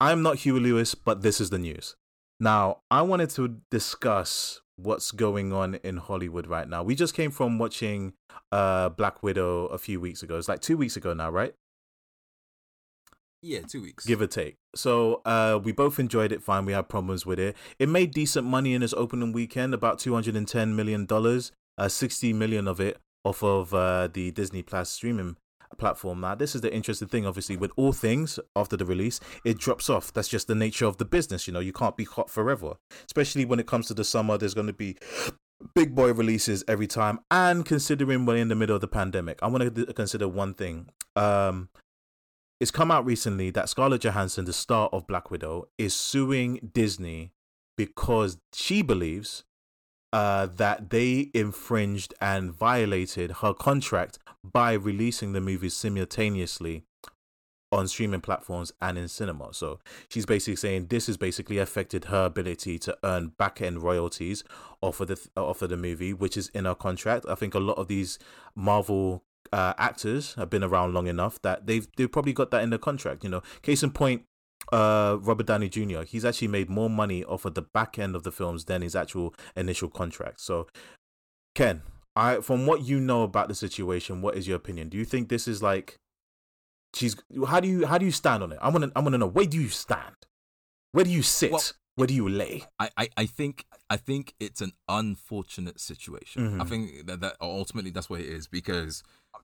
I'm not Huey Lewis, but this is the news. Now, I wanted to discuss what's going on in Hollywood right now. We just came from watching uh Black Widow a few weeks ago. It's like two weeks ago now, right? Yeah, two weeks. give or take. So uh, we both enjoyed it fine. We had problems with it. It made decent money in its opening weekend, about two hundred and ten million dollars. Uh, sixty million of it off of uh, the Disney Plus streaming platform now. This is the interesting thing, obviously, with all things after the release, it drops off. That's just the nature of the business. You know, you can't be hot forever, especially when it comes to the summer. There's going to be big boy releases every time. And considering we're in the middle of the pandemic, I want to consider one thing. Um, it's come out recently that Scarlett Johansson, the star of Black Widow, is suing Disney because she believes uh, that they infringed and violated her contract by releasing the movies simultaneously on streaming platforms and in cinema. So she's basically saying this has basically affected her ability to earn back end royalties off of the off of the movie, which is in her contract. I think a lot of these Marvel uh, actors have been around long enough that they've they've probably got that in their contract. You know, case in point, uh, Robert Downey Jr. He's actually made more money off of the back end of the films than his actual initial contract. So, Ken, I from what you know about the situation, what is your opinion? Do you think this is like she's how do you how do you stand on it? I want to I want to know where do you stand? Where do you sit? Well, where do you lay? I, I, I think I think it's an unfortunate situation. Mm-hmm. I think that, that ultimately that's what it is because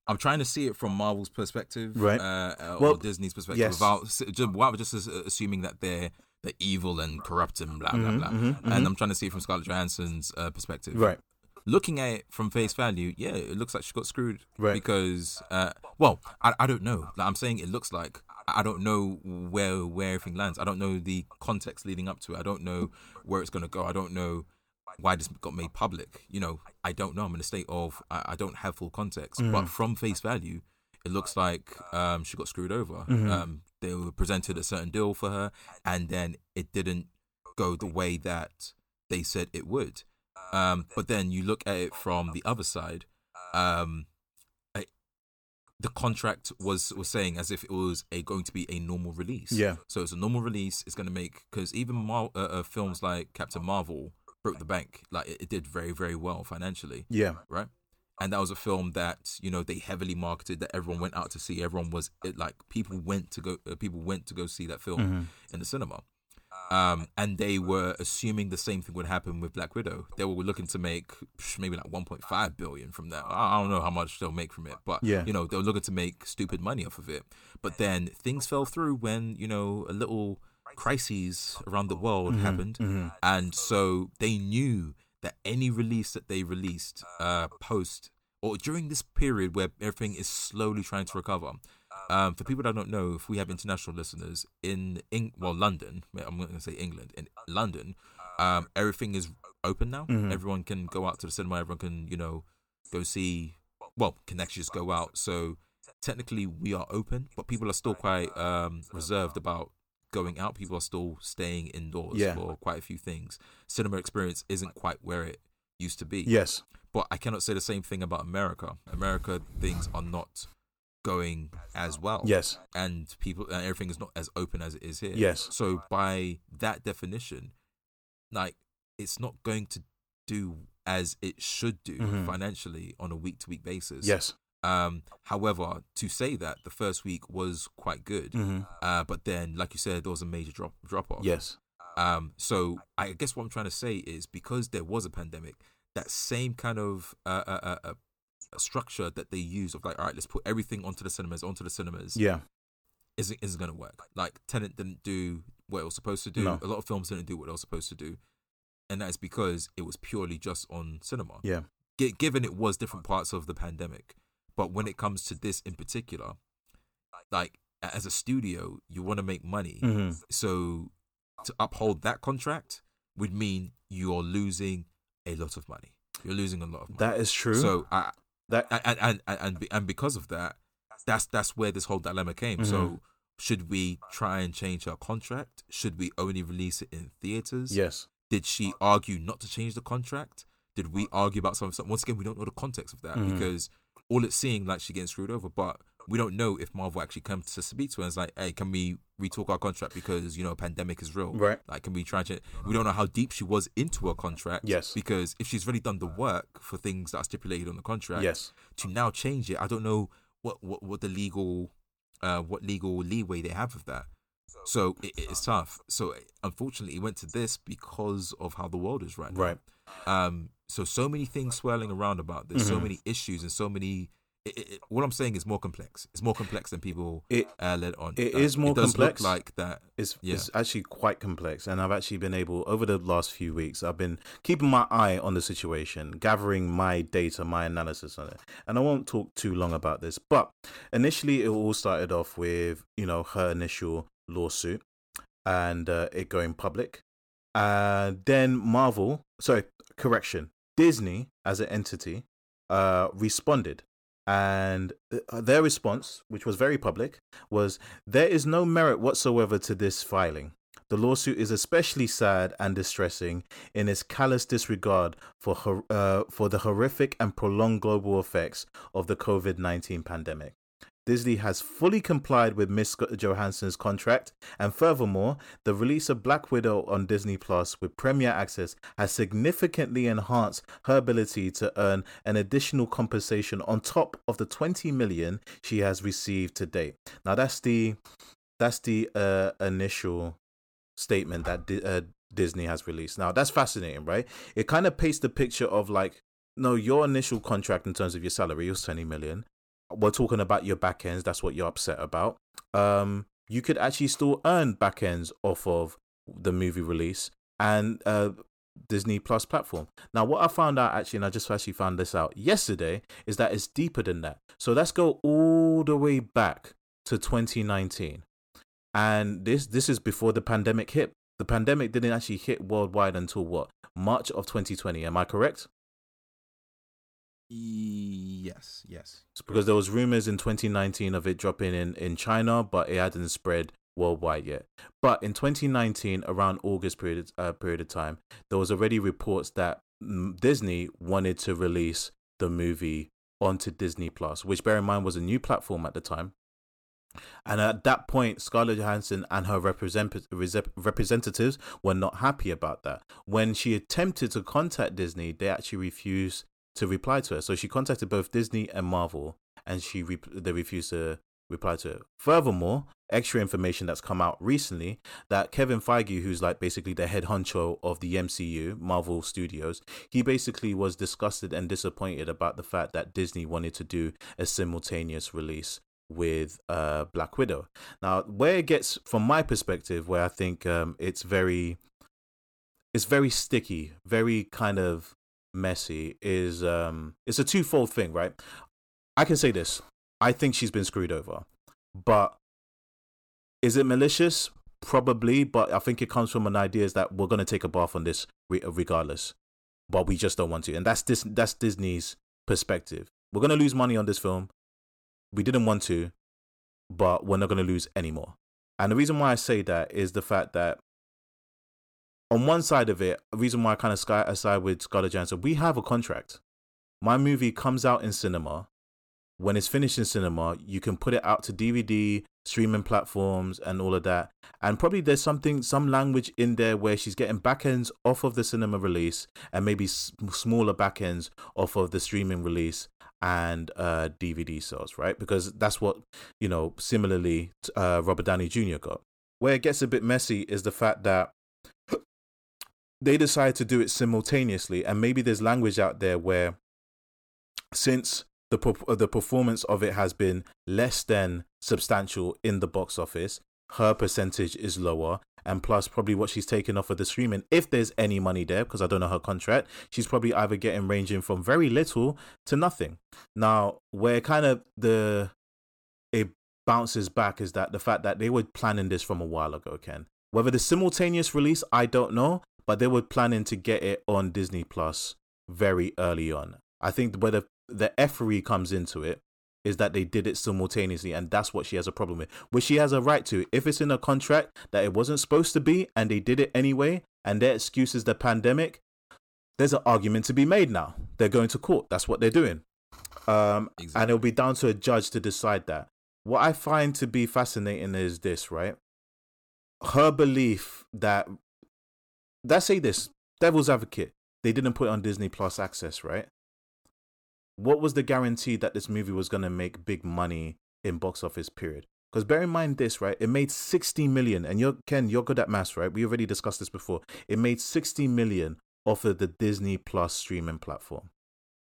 I'm trying to see it from Marvel's perspective, right? Uh, uh well, or Disney's perspective, yes. without just, without just assuming that they're they're evil and corrupt and blah blah mm-hmm, blah. Mm-hmm, and mm-hmm. I'm trying to see it from Scarlett Johansson's uh, perspective, right? looking at it from face value, yeah, it looks like she got screwed. Right. Because, uh, well, I, I don't know. Like I'm saying, it looks like I don't know where where everything lands. I don't know the context leading up to it. I don't know where it's gonna go. I don't know why this got made public. You know, I don't know. I'm in a state of I, I don't have full context. Mm. But from face value, it looks like um, she got screwed over. Mm-hmm. Um, they were presented a certain deal for her, and then it didn't go the way that they said it would. Um, but then you look at it from the other side. Um, I, the contract was was saying as if it was a going to be a normal release. Yeah. So it's a normal release. It's going to make because even Mar- uh, uh, films like Captain Marvel broke the bank. Like it, it did very very well financially. Yeah. Right. And that was a film that you know they heavily marketed. That everyone went out to see. Everyone was it, like people went to go. Uh, people went to go see that film mm-hmm. in the cinema. Um, and they were assuming the same thing would happen with Black Widow. They were looking to make maybe like 1.5 billion from that. I don't know how much they'll make from it, but yeah. you know they were looking to make stupid money off of it. But then things fell through when you know a little crises around the world mm-hmm, happened, mm-hmm. and so they knew that any release that they released uh, post or during this period where everything is slowly trying to recover um, for people that don't know, if we have international listeners in, in well London, I'm going to say England, in London, um, everything is open now. Mm-hmm. Everyone can go out to the cinema. Everyone can you know go see. Well, can actually just go out. So technically, we are open, but people are still quite um, reserved about going out. People are still staying indoors yeah. for quite a few things. Cinema experience isn't quite where it used to be. Yes. But I cannot say the same thing about America. America, things are not going as well. Yes. And people and everything is not as open as it is here. Yes. So by that definition, like it's not going to do as it should do mm-hmm. financially on a week to week basis. Yes. Um, however, to say that the first week was quite good, mm-hmm. uh, but then, like you said, there was a major drop drop off. Yes. Um, so I guess what I'm trying to say is because there was a pandemic, that same kind of uh, uh, uh, uh structure that they use of like, all right, let's put everything onto the cinemas, onto the cinemas. Yeah. Isn't isn't gonna work. Like Tenet didn't do what it was supposed to do. No. A lot of films didn't do what it was supposed to do, and that is because it was purely just on cinema. Yeah. G- given it was different parts of the pandemic, but when it comes to this in particular, like as a studio, you want to make money. Mm-hmm. So to uphold that contract would mean you're losing a lot of money. You're losing a lot of money. That is true. So I, that and and and and, and because of that, that's that's where this whole dilemma came. Mm-hmm. So should we try and change her contract? Should we only release it in theaters? yes. Did she argue not to change the contract? Did we argue about something? Once again, we don't know the context of that Mhm. because all it's seeing like she getting screwed over, but we don't know if Marvel actually comes to speak to her and is like, hey, can we retalk our contract because you know a pandemic is real? Right. Like, can we try to? We don't know how deep she was into her contract. Yes. Because if she's really done the work for things that are stipulated on the contract, Yes. to now change it, I don't know what what, what the legal, uh, what legal leeway they have of that. So it, it's tough. So unfortunately, it went to this because of how the world is right now. Right. Um. So so many things swirling around about this. So Mhm. many issues and so many it, it, what I'm saying is more complex. It's more complex than people It- uh, let on. it Uh, is more complex. Like that. It's, Yeah. it's actually quite complex, and I've actually been able over the last few weeks. I've been keeping my eye on the situation, gathering my data, my analysis on it, and I won't talk too long about this. But initially, it all started off with you know her initial lawsuit and uh, it going public, and then Marvel, sorry, correction, Disney as an entity, uh, responded. And uh, their response, which was very public, was there is no merit whatsoever to this filing. The lawsuit is especially sad and distressing in its callous disregard for uh, for the horrific and prolonged global effects of the COVID nineteen pandemic. Disney has fully complied with Miss Johansson's contract, and furthermore, the release of Black Widow on Disney Plus with Premier Access has significantly enhanced her ability to earn an additional compensation on top of the 20 million she has received to date. Now that's the that's the uh, initial statement that uh, Disney has released. Now that's fascinating, right? It kind of paints the picture of like, no, your initial contract in terms of your salary was 20 million. We're talking about your back ends. That's what you're upset about. Um, you could actually still earn back ends off of the movie release and uh, Disney Plus platform. Now, what I found out actually, and I just actually found this out yesterday, is that it's deeper than that. So let's go all the way back to 2019, and this this is before the pandemic hit. The pandemic didn't actually hit worldwide until what March of 2020. Am I correct? Yes, yes. because there was rumors in 2019 of it dropping in in China, but it hadn't spread worldwide yet. But in 2019, around August period uh, period of time, there was already reports that Disney wanted to release the movie onto Disney Plus, which bear in mind was a new platform at the time. And at that point, Scarlett Johansson and her represent- representatives were not happy about that. When she attempted to contact Disney, they actually refused to reply to her. So she contacted both Disney and Marvel, and she re- they refused to reply to it. Furthermore, extra information that's come out recently that Kevin Feige, who's like basically the head honcho of the MCU, Marvel Studios, he basically was disgusted and disappointed about the fact that Disney wanted to do a simultaneous release with uh Black Widow. Now, where it gets from my perspective, where I think um it's very it's very sticky, very kind of messy, is um it's a twofold thing, right? I can say this. I think she's been screwed over. But is it malicious? Probably, but I think it comes from an idea is that we're going to take a bath on this regardless. But we just don't want to. And that's this that's Disney's perspective. We're going to lose money on this film. We didn't want to, but we're not going to lose anymore. And the reason why I say that is the fact that on one side of it, a reason why I kind of sky aside with Scarlett Johansson, we have a contract. My movie comes out in cinema. When it's finished in cinema, you can put it out to DVD, streaming platforms, and all of that. And probably there's something, some language in there where she's getting backends off of the cinema release and maybe s- smaller backends off of the streaming release and uh, DVD sales, right? Because that's what, you know, similarly, uh, Robert Downey Jr. got. Where it gets a bit messy is the fact that they decide to do it simultaneously, and maybe there's language out there where, since the the performance of it has been less than substantial in the box office, her percentage is lower, and plus probably what she's taken off of the streaming, if there's any money there, because I don't know her contract, she's probably either getting ranging from very little to nothing. Now, where kind of the it bounces back is that the fact that they were planning this from a while ago, Ken. Whether the simultaneous release, I don't know, but they were planning to get it on Disney Plus very early on. I think where the, the effery comes into it is that they did it simultaneously, and that's what she has a problem with, which she has a right to. If it's in a contract that it wasn't supposed to be, and they did it anyway, and their excuse is the pandemic, there's an argument to be made now. They're going to court. That's what they're doing. Um, and it'll be down to a judge to decide that. What I find to be fascinating is this, right? Her belief that, let's say this, devil's advocate, they didn't put it on Disney Plus access, right? What was the guarantee that this movie was going to make big money in box office, period? Because bear in mind this, right? It made 60 million, and you're, Ken, you're good at maths, right? We already discussed this before. It made 60 million off of the Disney Plus streaming platform.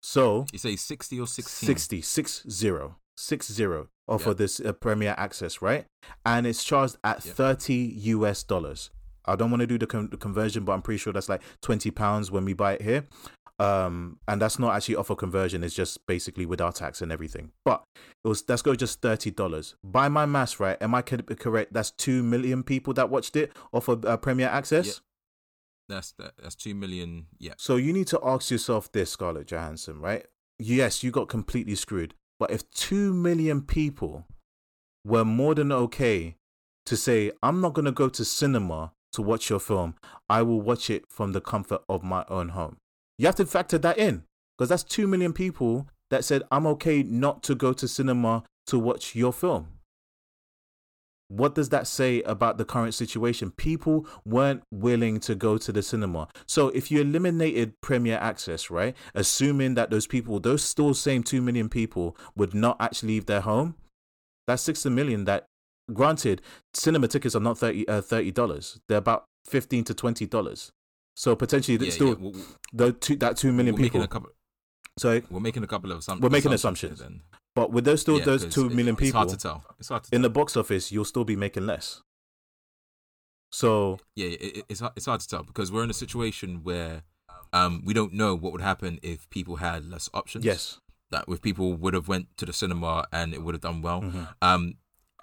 So You say 60 or 16? 60, six zero, six zero off Yeah. of this uh, Premier Access, right? And it's charged at Yeah. 30 US dollars. I don't want to do the, con- the conversion, but I'm pretty sure that's like 20 pounds when we buy it here. Um, and that's not actually offer conversion; it's just basically with our tax and everything. But it was let's go just thirty dollars. By my maths, right? Am I co- correct? That's two million people that watched it off of uh, Premier Access. Yeah. That's that, that's 2 million. Yeah. So you need to ask yourself this, Scarlett Johansson, right? Yes, you got completely screwed. But if two million people were more than okay to say, I'm not going to go to cinema to watch your film, I will watch it from the comfort of my own home. You have to factor that in because that's two million people that said, I'm okay not to go to cinema to watch your film. What does that say about the current situation? People weren't willing to go to the cinema. So if you eliminated Premier Access, right, assuming that those people, those still same 2 million people would not actually leave their home, that's 60 million that granted cinema tickets are not 30 uh, $30. They're about 15 to $20. So potentially Yeah, still yeah. We're, the two, that 2 million we're people. a couple. so We're making a couple of assumptions. We're making assumptions. Then. but with those still Yeah, those 'cause 2 it- million It's people hard to tell. It's hard to in tell. the box office, you'll still be making less. So yeah, it, it- it's hard- it's hard to tell because we're in a situation where um we don't know what would happen if people had less options. yes, that if people would have went to the cinema and it would have done well. Mhm. Um,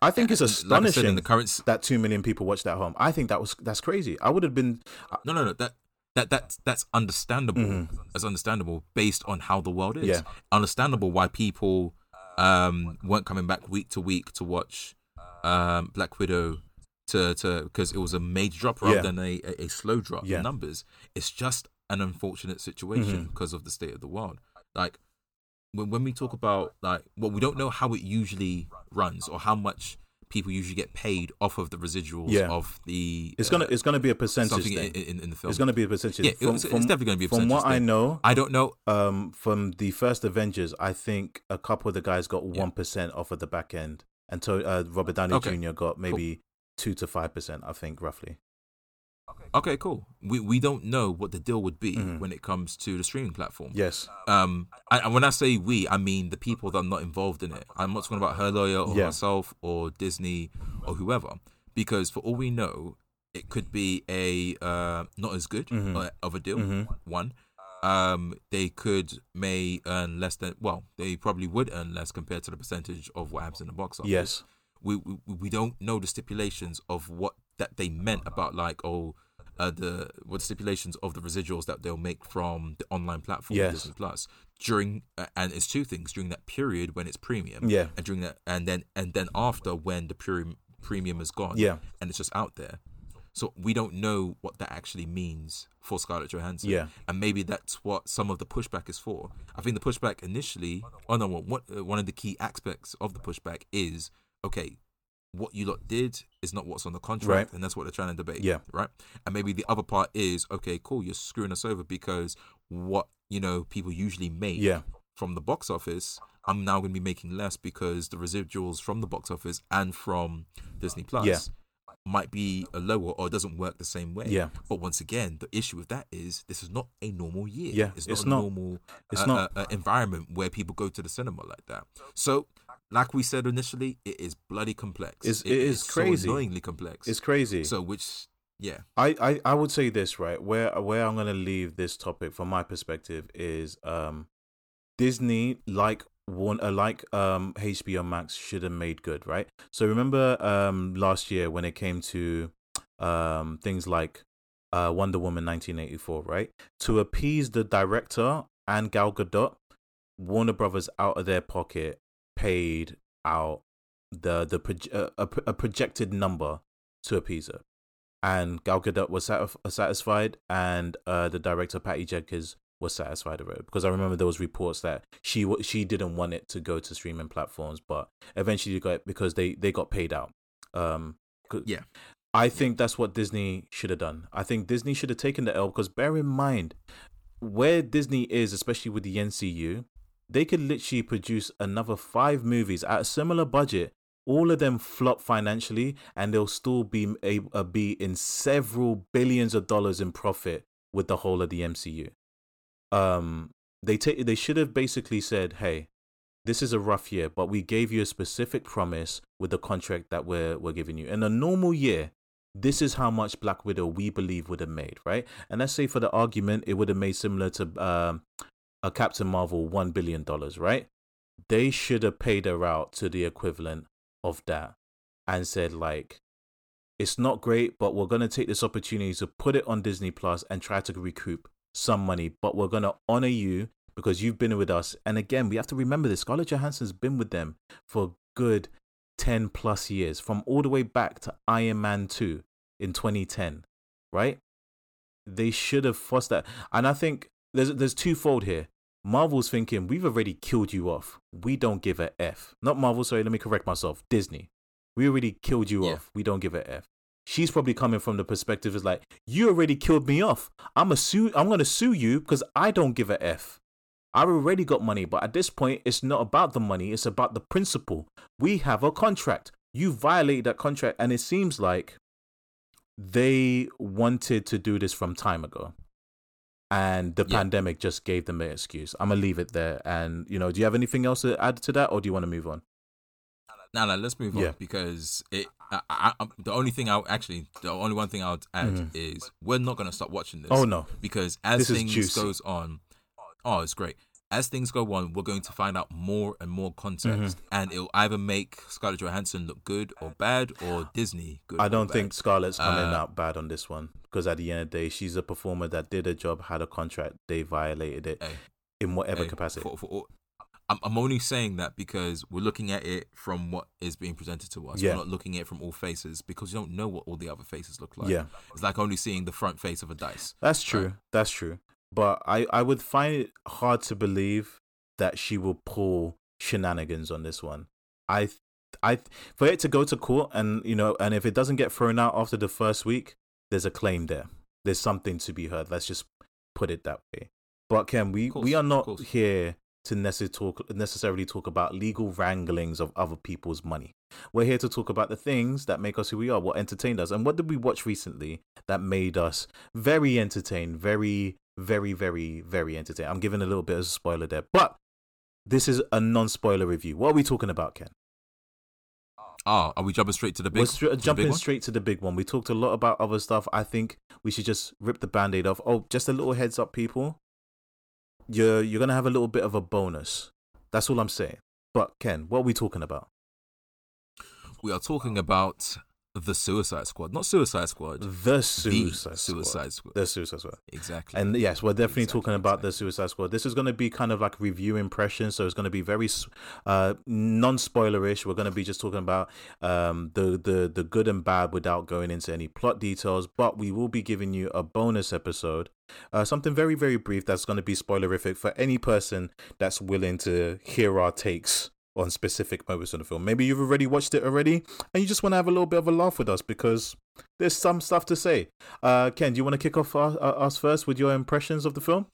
I think it's like astonishing said, in the current that two million people watched at home. I think that was that's crazy. I would have been no no no that that that's that's understandable. Mhm. That's understandable based on how the world is. Yeah. Understandable why people um weren't coming back week to week to watch um Black Widow to to because it was a major drop rather Yeah. than a, a, a slow drop Yeah. in numbers. It's just an unfortunate situation Mhm. because of the state of the world. Like when when we talk about like well we don't know how it usually runs or how much people usually get paid off of the residuals Yeah. of the it's uh, gonna it's gonna be a percentage thing. in, in, in the film. It's gonna be a percentage. yeah, from, it's, it's from, definitely to be a from what I know, I don't know. um, from the first Avengers, I think a couple of the guys got Yeah. one off of the back end, and to, uh, Robert Downey Okay. Jr. got maybe two to five percent. I think roughly. Okay, cool. We we don't know what the deal would be Mhm. when it comes to the streaming platform. Yes. Um, and and when I say we, I mean the people that are not involved in it. I'm not talking about her lawyer or Yeah. herself or Disney or whoever, because for all we know, it could be a uh, not as good Mhm. uh, of a deal. Mhm. One, um, they could may earn less than well, they probably would earn less compared to the percentage of what happens in the box office. Yes. we, we we don't know the stipulations of what that they meant about like oh uh, the what stipulations of the residuals that they'll make from the online platform Yes. Disney Plus during uh, and it's two things during that period when it's premium Yeah. and during that and then and then after when the premium premium is gone Yeah. and it's just out there so we don't know what that actually means for Scarlett Johansson Yeah. and maybe that's what some of the pushback is for. I think the pushback initially, oh no, what uh, one of the key aspects of the pushback is okay, what you lot did is not what's on the contract, Right. and that's what they're trying to debate. Yeah. right. And maybe the other part is okay, cool, you're screwing us over because what you know people usually make Yeah. from the box office. I'm now going to be making less because the residuals from the box office and from Disney Plus Yeah. might be a lower or doesn't work the same way. Yeah. But once again, the issue with that is this is not a normal year. Yeah, it's, it's not a not. normal It's uh, not. Uh, uh, environment where people go to the cinema like that. So, like we said initially, it is bloody complex. It's- it is so crazy. annoyingly complex. It's crazy. so which, yeah, I, I, I would say this right where where I'm gonna leave this topic from my perspective is um Disney like one uh, like um HBO Max should have made good right. So remember um last year when it came to um things like uh Wonder Woman 1984 right to appease the director and Gal Gadot, Warner Brothers out of their pocket paid out the the proj- uh, a, a projected number to appease her and Gal Gadot was satisf- satisfied, and uh, the director Patty Jenkins was satisfied with it because I remember there was reports that she w- she didn't want it to go to streaming platforms, but eventually you got it because they they got paid out. Um, Yeah. I think that's what Disney should have done. I think Disney should have taken the L because bear in mind where Disney is, especially with the MCU, they could literally produce another five movies at a similar budget. All of them flop financially, and they'll still be able uh, be in several billions of dollars in profit with the whole of the MCU. Um, they take they should have basically said, "Hey, this is a rough year, but we gave you a specific promise with the contract that we're we're giving you. In a normal year, this is how much Black Widow we believe would have made, right? And let's say for the argument, it would have made similar to um, a Captain Marvel one billion dollars, right? They should have paid her out to the equivalent of that, and said like, it's not great, but we're gonna take this opportunity to put it on Disney Plus and try to recoup some money, but we're gonna honor you because you've been with us. And again, we have to remember this: Scarlett Johansson's been with them for good 10 plus years, from all the way back to Iron Man 2 in 2010, right? They should have forced that. And I think there's there's twofold here. Marvel's thinking, we've already killed you off. We don't give a F. Not Marvel, sorry, let me correct myself. Disney. We already killed you Yeah. off. We don't give a F. She's probably coming from the perspective is like, you already killed me off. I'm a sue I'm gonna sue you because I don't give a F. I've already got money, but at this point, it's not about the money, it's about the principle. We have a contract. You violated that contract, and it seems like they wanted to do this from time ago. And the Yeah. pandemic just gave them an excuse. I'm gonna leave it there. And you know, do you have anything else to add to that, or do you want to move on? Now, now let's move Yeah. on because it. I, I, I, the only thing I actually, the only one thing I would add Mhm. is we're not gonna stop watching this. Oh no, because as This things goes on, oh, it's great. As things go on, we're going to find out more and more context, Mm-hmm. and it'll either make Scarlett Johansson look good or bad, or Disney good. I don't think Scarlett's coming Uh, out bad on this one because at the end of the day, she's a performer that did a job, had a contract, they violated it Hey, in whatever hey, capacity. for- for I'm, I'm only saying that because we're looking at it from what is being presented to us. Yeah. We're not looking at it from all faces because you don't know what all the other faces look like. yeah, It's like only seeing the front face of a dice. that's true. Right. That's true. But I, I would find it hard to believe that she will pull shenanigans on this one. I, I, for it to go to court and you know, and if it doesn't get thrown out after the first week, there's a claim there. There's something to be heard. Let's just put it that way. But Ken, we, course, we are not here to necessarily talk necessarily talk about legal wranglings of other people's money. We're here to talk about the things that make us who we are, what entertained us, and what did we watch recently that made us very entertained, very, very, very, very entertaining. I'm giving a little bit of a spoiler there, but this is a non-spoiler review. What are we talking about, Ken? Oh, are we jumping straight to the big? We're stra- to the big jumping one? straight to the big one. We talked a lot about other stuff. I think we should just rip the band-aid off. Oh, just a little heads up, people. You're you're gonna have a little bit of a bonus. That's all I'm saying. But Ken, what are we talking about? We are talking about the Suicide Squad, not Suicide Squad. The Suicide the Squad. Suicide Squad. The Suicide Squad. Exactly. And yes, we're definitely Exactly, talking about the. Suicide Squad. This is going to be kind of like review impressions, so it's going to be very uh, non-spoilerish. We're going to be just talking about um, the the the good and bad without going into any plot details. But we will be giving you a bonus episode, uh, something very very brief that's going to be spoilerific for any person that's willing to hear our takes on specific moments in the film. Maybe you've already watched it already, and you just want to have a little bit of a laugh with us because there's some stuff to say. Uh, Ken, do you want to kick off us, uh, us first with your impressions of the film?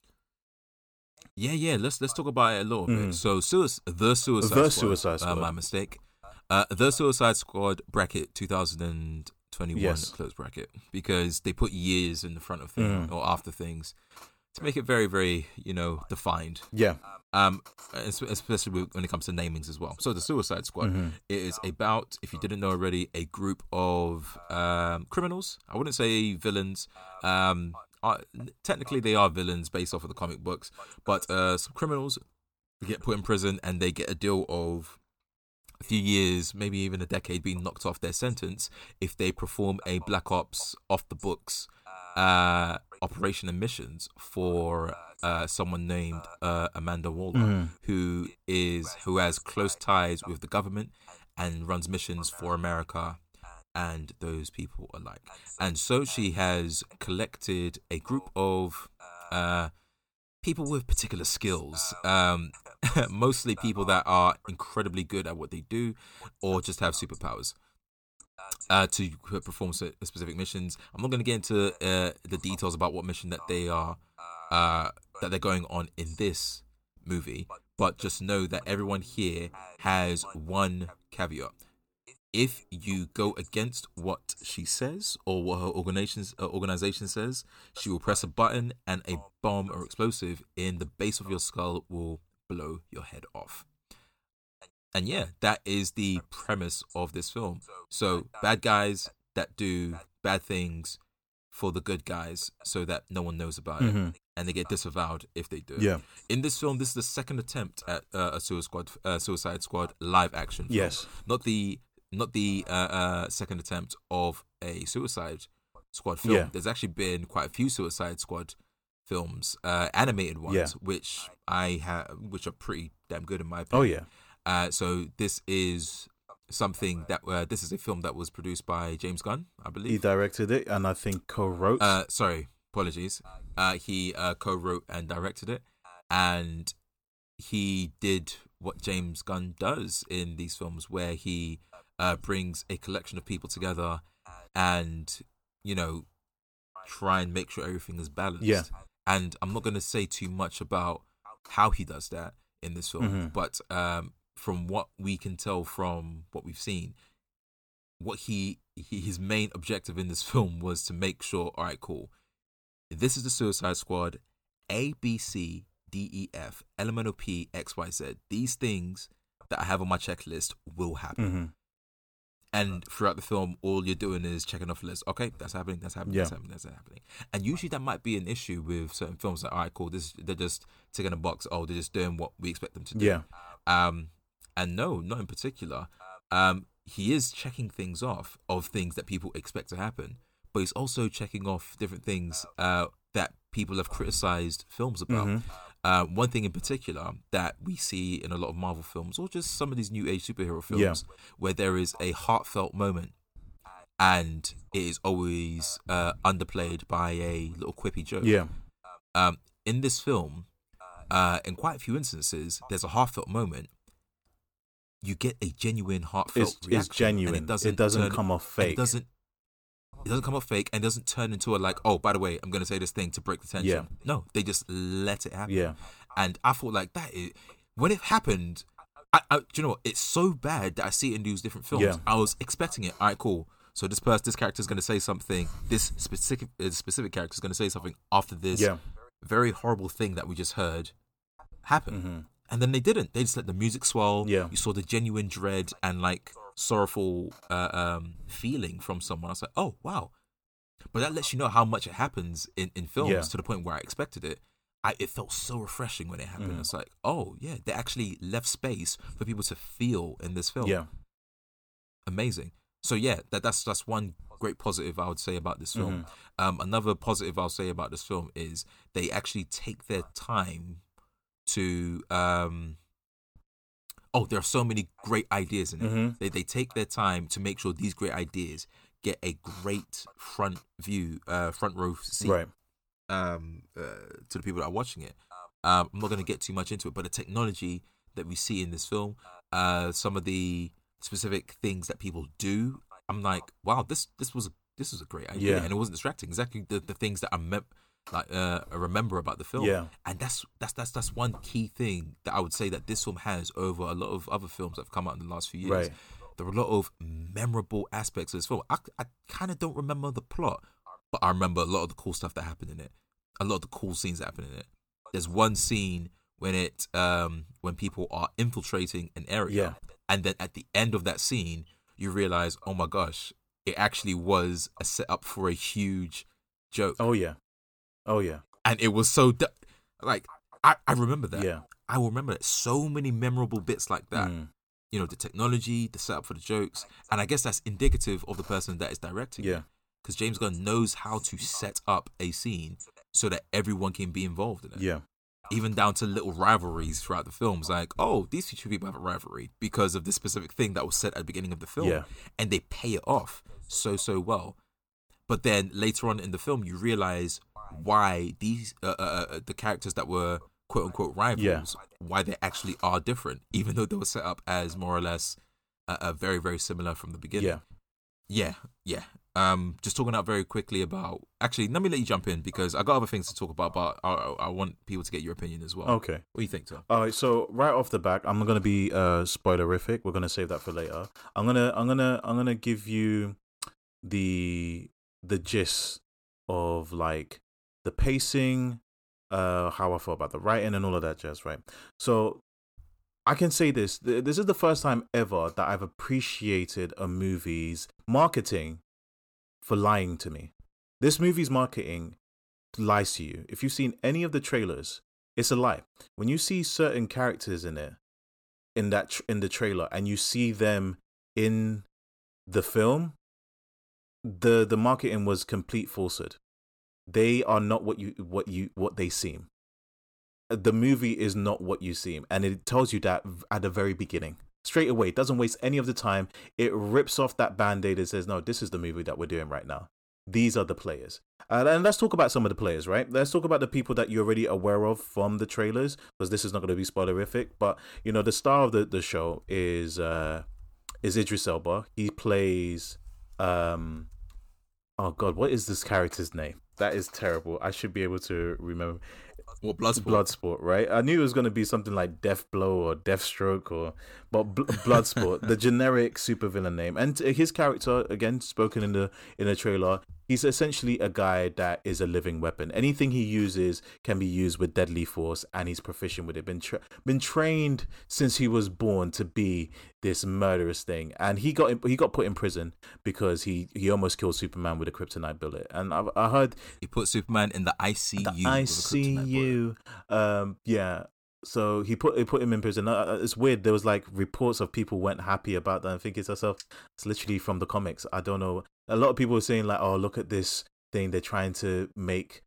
yeah, yeah. Let's let's talk about it a little Mhm. bit. So, suic- the Suicide The Squad. Suicide Uh, my mistake. Uh, the Suicide Squad bracket 2021 Yes. close bracket because they put years in the front of things Mhm. or after things to make it very very you know defined. Yeah. Um, especially when it comes to namings as well. So the Suicide Squad Mhm. it is about, if you didn't know already, a group of um, criminals. I wouldn't say villains. Um, uh, technically, they are villains based off of the comic books, but uh, some criminals get put in prison and they get a deal of a few years, maybe even a decade, being knocked off their sentence if they perform a Black Ops off the books uh, operation and missions for uh, someone named uh, Amanda Waller, Mhm. who is who has close ties with the government and runs missions for America and those people alike. And so she has collected a group of uh, people with particular skills, um, mostly people that are incredibly good at what they do or just have superpowers. Uh, to perform specific missions, I'm not going to get into uh, the details about what mission that they are uh, that they're going on in this movie, but just know that everyone here has one caveat. if you go against what she says or what her organizations uh, organization says, she will press a button and a bomb or explosive in the base of your skull will blow your head off. And yeah, that is the premise of this film. So bad guys that do bad things for the good guys so that no one knows about it Mhm. and they get disavowed if they do. Yeah. In this film, this is the second attempt at uh, a Suicide Squad, uh, Suicide Squad live action. Film. Yes. Not the not the uh, uh, second attempt of a Suicide Squad film. Yeah. There's actually been quite a few Suicide Squad films, uh, animated ones, Yeah. which I have, which are pretty damn good in my opinion. Oh yeah. Uh, so this is something that uh, this is a film that was produced by James Gunn, I believe. He directed it and I think co-wrote. Uh, sorry, apologies. Uh, he uh, co-wrote and directed it, and he did what James Gunn does in these films, where he uh, brings a collection of people together, and you know, try and make sure everything is balanced. Yeah. And I'm not going to say too much about how he does that in this film, Mhm. but um, from what we can tell from what we've seen, what he, he his main objective in this film was to make sure, all right, cool. This is the Suicide Squad, A, B, C, D, E, F, elemental P, X, Y, Z. These things that I have on my checklist will happen. hmm And throughout the film, all you're doing is checking off the list. Okay, that's happening. That's happening. That's happening. That's happening. And usually that might be an issue with certain films. Like, all right, cool. This they're just ticking a box. Oh, they're just doing what we expect them to do. Yeah. Um, and no, not in particular. Um, he is checking things off of things that people expect to happen, but he's also checking off different things uh, that people have criticized films about. Mhm. Uh, one thing in particular that we see in a lot of Marvel films, or just some of these new age superhero films, Yeah. where there is a heartfelt moment, and it is always uh, underplayed by a little quippy joke. Yeah. Um, in this film, uh, in quite a few instances, there's a heartfelt moment. You get a genuine heartfelt It's, reaction, it's genuine. it doesn't, it doesn't turn- come off fake. It doesn't. It doesn't come off fake, and doesn't turn into a like. Oh, by the way, I'm going to say this thing to break the tension. Yeah. No, they just let it happen. Yeah. And I thought like that is when it happened. I, I do you know what? It's so bad that I see it in these different films. Yeah. I was expecting it. All right, cool. So this person, this character is going to say something. This specific uh, specific character is going to say something after this Yeah. very horrible thing that we just heard happen. hmm And then they didn't. They just let the music swell. Yeah. You saw the genuine dread and like sorrowful uh, um, feeling from someone. I was like, oh wow. But that lets you know how much it happens in, in films Yeah. to the point where I expected it. I, it felt so refreshing when it happened. Mhm. It's like, oh yeah, they actually left space for people to feel in this film. Yeah. Amazing. So yeah, that, that's that's one great positive I would say about this film. Um, another positive I'll say about this film is they actually take their time to um oh there are so many great ideas in it Mhm. they, they take their time to make sure these great ideas get a great front view uh front row seat Right. um uh, to the people that are watching it um i'm not going to get too much into it but the technology that we see in this film uh some of the specific things that people do i'm like wow this this was a this was a great idea Yeah. and it wasn't distracting exactly the, the things that i meant like uh I remember about the film Yeah. and that's that's that's that's one key thing that I would say that this film has over a lot of other films that have come out in the last few years. Right. There are a lot of memorable aspects of this film. I, I kind of don't remember the plot, but I remember a lot of the cool stuff that happened in it. A lot of the cool scenes that happened in it. There's one scene when it um when people are infiltrating an area, Yeah. and then at the end of that scene, you realize, oh my gosh, it actually was a setup for a huge joke, Oh yeah. Oh yeah. and it was so du- like I I remember that. Yeah. I will remember that. So many memorable bits like that. Mm. You know, the technology, the setup for the jokes, and I guess that's indicative of the person that is directing. Yeah. Because James Gunn knows how to set up a scene so that everyone can be involved in it. Yeah. Even down to little rivalries throughout the films, like, oh, these two people have a rivalry because of this specific thing that was said at the beginning of the film, Yeah. and they pay it off so so well. But then later on in the film, you realize why these uh, uh, uh, the characters that were quote unquote rivals, Yeah. why they actually are different, even though they were set up as more or less uh, uh, very very similar from the beginning. Yeah. yeah, yeah. um, just talking out very quickly about. Actually, let me let you jump in because I got other things to talk about, but I, I want people to get your opinion as well. Okay. What do you think, Tom? All right, so right off the back, I'm gonna be uh spoilerific. We're gonna save that for later. I'm gonna I'm gonna I'm gonna give you the the gist of like the pacing, uh, how I felt about the writing and all of that jazz, right? So I can say this: this is the first time ever that I've appreciated a movie's marketing for lying to me. This movie's marketing lies to you. If you've seen any of the trailers, it's a lie. When you see certain characters in it, in that tr- in the trailer, and you see them in the film, the the marketing was complete falsehood. They are not what you what you what they seem. The movie is not what you seem, and it tells you that at the very beginning straight away. It doesn't waste any of the time. It rips off that band aid and says, no, this is the movie that we're doing right now. These are the players. And let's talk about some of the players, right? Let's talk about the people that you're already aware of from the trailers, because this is not going to be spoilerific. But, you know, the star of the, the show is uh, is Idris Elba. He plays. Um, oh, God, what is this character's name? That is terrible. I should be able to remember. What Bloodsport? Bloodsport, right? I knew it was going to be something like Death Blow or Deathstroke or, but Bl- Bloodsport, the generic supervillain name, and uh, his character again spoken in the in the trailer. He's essentially a guy that is a living weapon. Anything he uses can be used with deadly force, and he's proficient with it. Been tra- been trained since he was born to be this murderous thing, and he got he got put in prison because he he almost killed Superman with a kryptonite bullet. And I, I heard he put Superman in the ICU. The ICU. Um, yeah. So he put he put him in prison. Uh, it's weird. There was like reports of people weren't happy about that. and thinking to myself, it's literally from the comics. I don't know. A lot of people were saying like, "Oh, look at this thing. They're trying to make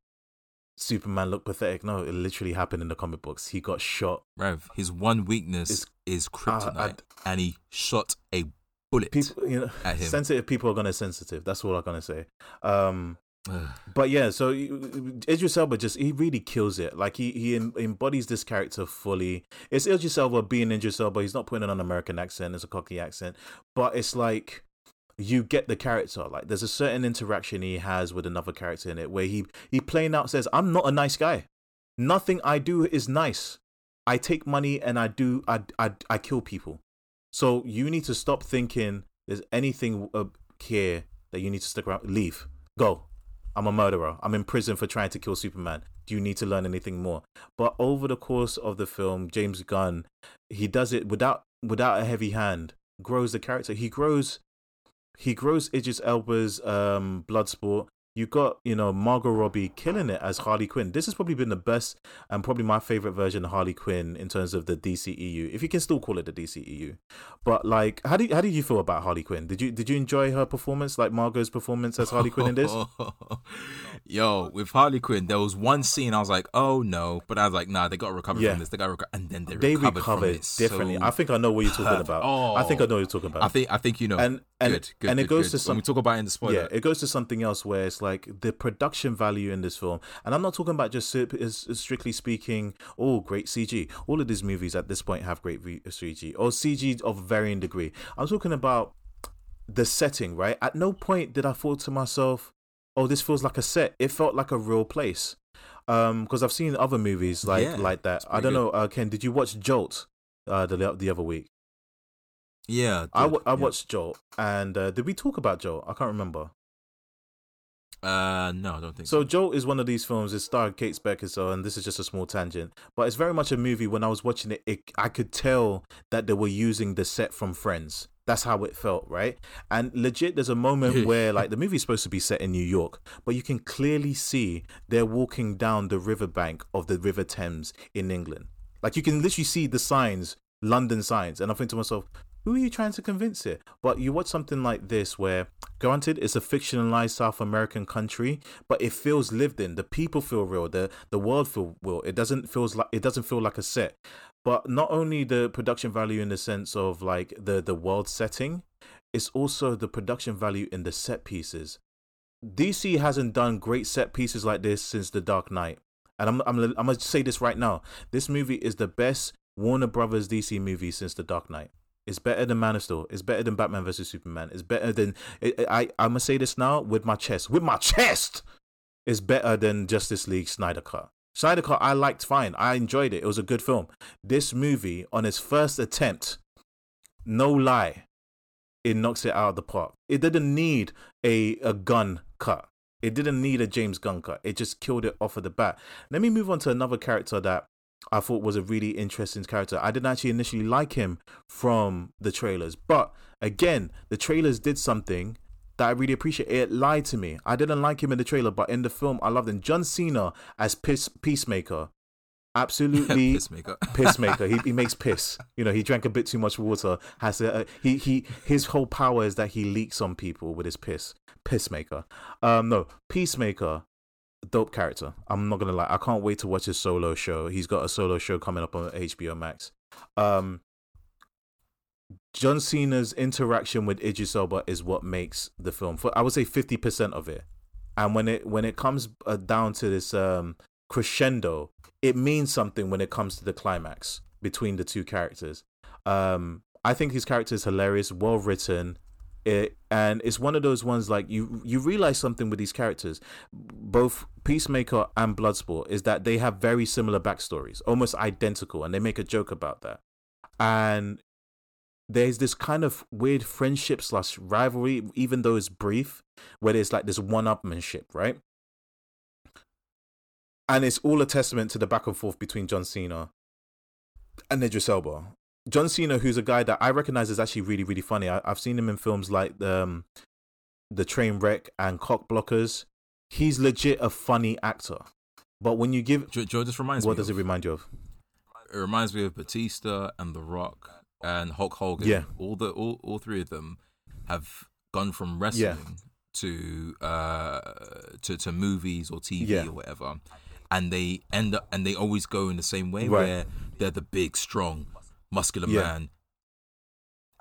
Superman look pathetic." No, it literally happened in the comic books. He got shot. Rev, his one weakness It's- is kryptonite, I- and he shot a bullet People, you know, at him. sensitive people are gonna sensitive. That's all I'm gonna say. Um. But yeah, so Idris Elba just he really kills it. Like he he embodies this character fully. It's Idris Elba being Idris Elba. He's not putting on an American accent. It's a cocky accent, but it's like you get the character. Like there's a certain interaction he has with another character in it where he he plain out says, "I'm not a nice guy. Nothing I do is nice. I take money and I do I I I kill people. So you need to stop thinking there's anything uh, here that you need to stick around. Leave. Go. I'm a murderer. I'm in prison for trying to kill Superman. Do you need to learn anything more? But over the course of the film, James Gunn, he does it without without a heavy hand. Grows the character. He grows he grows Idris Elba's um Bloodsport. You got, you know, Margot Robbie killing it as Harley Quinn. This has probably been the best and probably my favorite version of Harley Quinn in terms of the DCEU, if you can still call it the DCEU. But like, how do you, how did you feel about Harley Quinn? Did you did you enjoy her performance, like Margot's performance as Harley Quinn in this? Yo, with Harley Quinn, there was one scene I was like, "Oh no," but I was like, "Nah, they got to recover Yeah. from this. They got to recover," and then they, They recovered, recovered differently. so I think I know what you're talking about. Oh, I think I know what you're talking about. I think I think you know. And- and- good, good, and it goes good. to when some- we talk about in the spoiler. Yeah, it goes to something else where it's like the production value in this film, and I'm not talking about just si- is- is strictly speaking, oh, great CG. All of these movies at this point have great CG or CG of varying degree. I'm talking about the setting, right? At no point did I thought to myself, oh, this feels like a set. It felt like a real place. Um, because I've seen other movies like Yeah, like that. I don't good. know, uh, Ken. Did you watch Jolt? Uh, the the other week. yeah, I, did, w- I yeah. watched Jolt, and uh, did we talk about Jolt? I can't remember. Uh, no, I don't think so. So Jolt is one of these films. It starred Kate Beckinsale, and this is just a small tangent, but it's very much a movie. When I was watching it, it, I could tell that they were using the set from Friends. That's how it felt, right? And legit, there's a moment where like the movie's supposed to be set in New York, but you can clearly see they're walking down the riverbank of the River Thames in England. Like you can literally see the signs, London signs, and I think to myself, who are you trying to convince here? But you watch something like this where, granted, it's a fictionalized South American country, but it feels lived in. The people feel real. The the world feel real. It doesn't feels like it doesn't feel like a set. But not only the production value in the sense of like the the world setting, it's also the production value in the set pieces. DC hasn't done great set pieces like this since The Dark Knight. And I'm I'm I'm gonna say this right now. This movie is the best Warner Brothers DC movie since The Dark Knight. It's better than Man of Steel. It's better than Batman versus Superman. It's better than I. I gonna say this now with my chest. With my chest, it's better than Justice League Snyder Cut. Snyder Cut I liked fine. I enjoyed it. It was a good film. This movie, on its first attempt, no lie, it knocks it out of the park. It didn't need a a Gunn cut. It didn't need a James Gunn cut. It just killed it off of the bat. Let me move on to another character that I thought was a really interesting character. I didn't actually initially like him from the trailers, but again, the trailers did something that I really appreciate. It lied to me. I didn't like him in the trailer, but in the film, I loved him. John Cena as Peace, Peacemaker. Absolutely, Pissmaker. pissmaker. He, he makes piss. You know, he drank a bit too much water. Has to, uh, he he his whole power is that he leaks on people with his piss. Pissmaker. Um, no, Peacemaker. Dope character. I'm not gonna lie. I can't wait to watch his solo show. He's got a solo show coming up on HBO Max. Um, John Cena's interaction with Idris Elba is what makes the film. For I would say fifty percent of it. And when it when it comes uh, down to this um, crescendo, it means something when it comes to the climax between the two characters. Um, I think his character is hilarious, well written, it, and it's one of those ones like you you realize something with these characters, both Peacemaker and Bloodsport, is that they have very similar backstories, almost identical, and they make a joke about that. And there's this kind of weird friendship slash rivalry, even though it's brief, where there's like this one-upmanship, right? And it's all a testament to the back and forth between John Cena and Idris Elba. John Cena, who's a guy that I recognize is actually really, really funny. I, I've seen him in films like um, The Train Wreck and Cock Blockers. He's legit a funny actor. But when you give, Joe, Joe this reminds me what does it remind you of? It reminds me of Batista and The Rock and Hulk Hogan. Yeah. all the all, all three of them have gone from wrestling to uh to to movies or TV Yeah. or whatever, and they end up and they always go in the same way Right. where they're the big, strong, muscular Yeah. man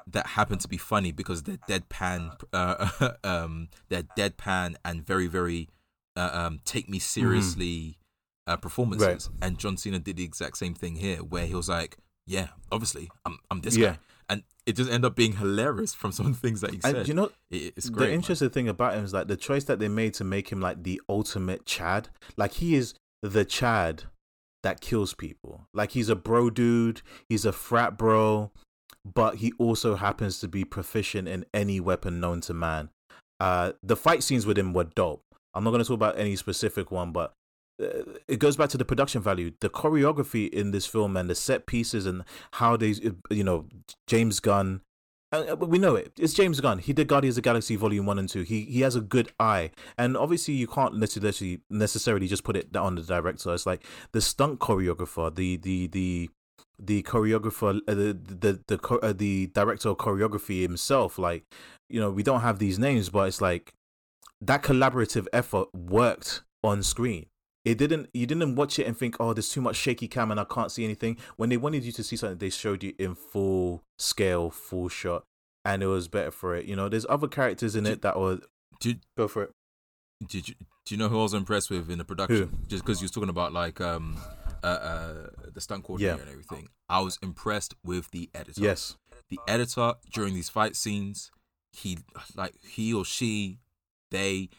that happen to be funny because they're deadpan, uh, um, they're deadpan and very, very uh, um, take me seriously uh, performances. And John Cena did the exact same thing here, where he was like, "Yeah, obviously, I'm, I'm this Yeah. guy," and it just ended up being hilarious from some of the things that he said. And you know, It- it's the great. man. interesting thing about him is like the choice that they made to make him like the ultimate Chad. Like he is the Chad that kills people. Like he's a bro dude. He's a frat bro, but he also happens to be proficient in any weapon known to man. Uh, the fight scenes with him were dope. I'm not going to talk about any specific one, but uh, it goes back to the production value, the choreography in this film, and the set pieces, and how they, you know, James Gunn. Uh, but we know it. It's James Gunn. He did Guardians of the Galaxy Volume One and Two. He he has a good eye, and obviously you can't necessarily necessarily just put it on the director. It's like the stunt choreographer, the the the the choreographer, uh, the the the uh, the director of choreography himself. Like you know, we don't have these names, but it's like that collaborative effort worked on screen. It didn't. You didn't watch it and think, "Oh, there's too much shaky cam and I can't see anything." When they wanted you to see something, they showed you in full scale, full shot, and it was better for it. You know, there's other characters in it that were Did, go for it. did you do you know who I was impressed with in the production? Just because you was talking about like um uh, uh the stunt coordinator Yeah. and everything, I was impressed with the editor. Yes, the editor during these fight scenes, he like he or she, they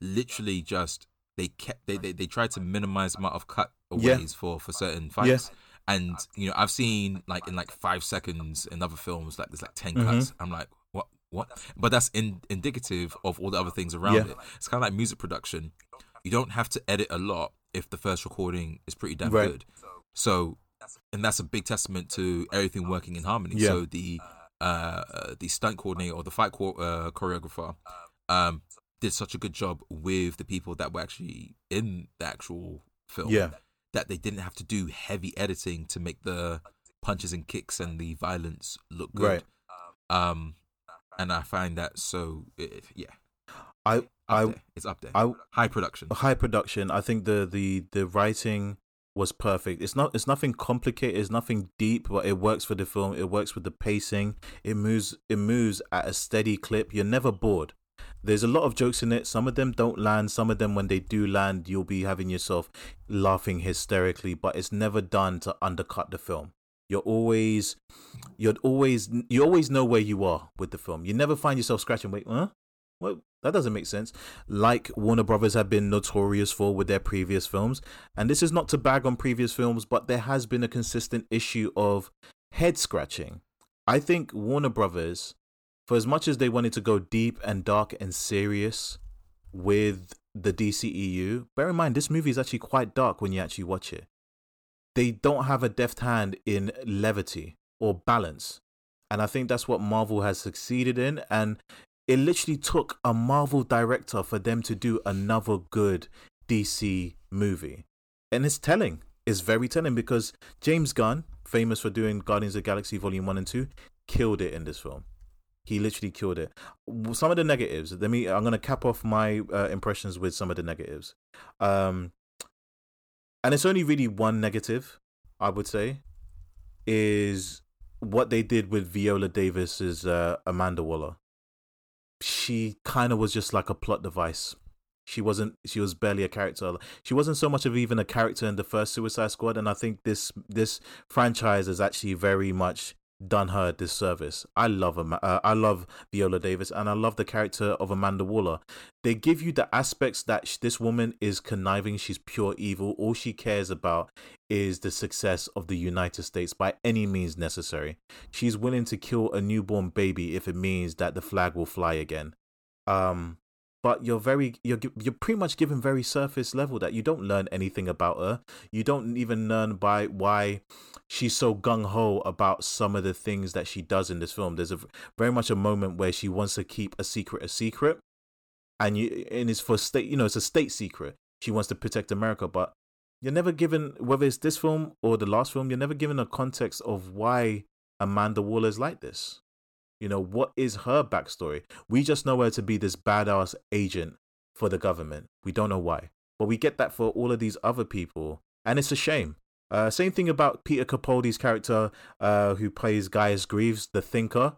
literally just they kept they they, they tried to minimize the amount of cut Yeah. for for certain fights. And you know, I've seen like in like five seconds in other films, like there's like 10 Mhm. cuts. I'm like, what, what? But that's in, indicative of all the other things around Yeah. it. It's kind of like music production. You don't have to edit a lot if the first recording is pretty damn Right. good. So, and that's a big testament to everything working in harmony. Yeah. So the uh, uh, the stunt coordinator or the fight cho- uh, choreographer um, did such a good job with the people that were actually in the actual film yeah, that they didn't have to do heavy editing to make the punches and kicks and the violence look good. Right. Um, and I find that so it, yeah, I I there. it's up there. I High production. high production. I think the the the writing was perfect. It's not it's nothing complicated. It's nothing deep, but it works for the film. It works with the pacing. It moves it moves at a steady clip. You're never bored. There's a lot of jokes in it. Some of them don't land. Some of them, when they do land, you'll be having yourself laughing hysterically. But it's never done to undercut the film. You're always, you're always, you always know where you are with the film. You never find yourself scratching. Wait, huh? Well, that doesn't make sense. Like Warner Brothers have been notorious for with their previous films, and this is not to bag on previous films, but there has been a consistent issue of head scratching. I think Warner Brothers, for as much as they wanted to go deep and dark and serious with the DCEU, bear in mind this movie is actually quite dark when you actually watch it. They don't have a deft hand in levity or balance. And I think that's what Marvel has succeeded in. And it literally took a Marvel director for them to do another good DC movie. And it's telling. It's very telling because James Gunn, famous for doing Guardians of Galaxy Volume 1 and 2, killed it in this film. He literally killed it. Some of the negatives. Let me. I'm gonna cap off my uh, impressions with some of the negatives. Um, and it's only really one negative, I would say, is what they did with Viola Davis's uh, Amanda Waller. She kind of was just like a plot device. She wasn't. She was barely a character. She wasn't so much of even a character in the first Suicide Squad, and I think this this franchise is actually very much done her a disservice. I love uh, I love Viola Davis and I love the character of Amanda Waller. They give you the aspects that sh- this woman is conniving, she's pure evil. All she cares about is the success of the United States by any means necessary. She's willing to kill a newborn baby if it means that the flag will fly again. Um but you're very you're you're pretty much given very surface level that you don't learn anything about her. You don't even learn by why she's so gung ho about some of the things that she does in this film. There's a very much a moment where she wants to keep a secret a secret, and you and it's for state. You know, it's a state secret. She wants to protect America, but you're never given whether it's this film or the last film. You're never given a context of why Amanda Waller is like this. You know, what is her backstory? We just know her to be this badass agent for the government. We don't know why. But we get that for all of these other people. And it's a shame. Uh, same thing about Peter Capaldi's character, uh, who plays Gaius Greaves, the Thinker.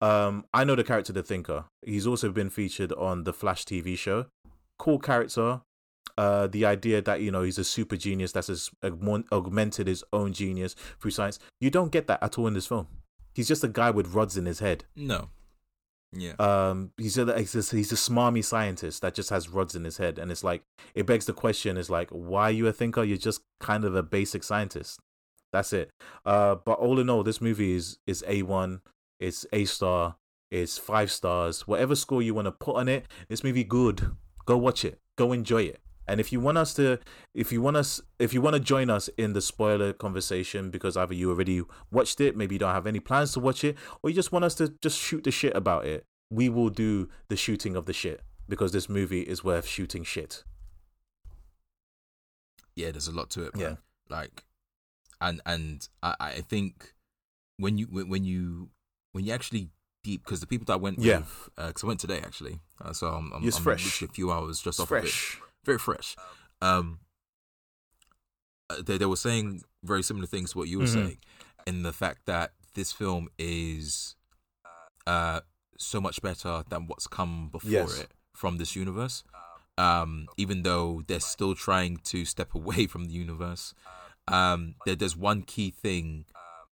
Um, I know the character, the Thinker. He's also been featured on the Flash TV show. Cool character. Uh, the idea that you know he's a super genius that's augmented his own genius through science. You don't get that at all in this film. He's just a guy with rods in his head. No. Yeah. Um, he's a he's a, he's a smarmy scientist that just has rods in his head, and it's like it begs the question: is like, why are you a thinker? You're just kind of a basic scientist. That's it. Uh, but all in all, this movie is is a one. It's a star. It's five stars. Whatever score you want to put on it, this movie good. Go watch it. Go enjoy it. And if you want us to, if you want us, if you want to join us in the spoiler conversation, because either you already watched it, maybe you don't have any plans to watch it, or you just want us to just shoot the shit about it, we will do the shooting of the shit because this movie is worth shooting shit. Yeah, there's a lot to it. Man. Yeah, like, and and I I think when you when you when you actually deep because the people that I went yeah. with because uh, I went today actually, uh, so I'm, I'm, it's I'm fresh. a few hours just it's off fresh. of it very fresh. Um, uh, they they were saying very similar things to what you were Mhm. saying, in the fact that this film is uh so much better than what's come before Yes. it from this universe. Um, even though they're still trying to step away from the universe, um, there, there's one key thing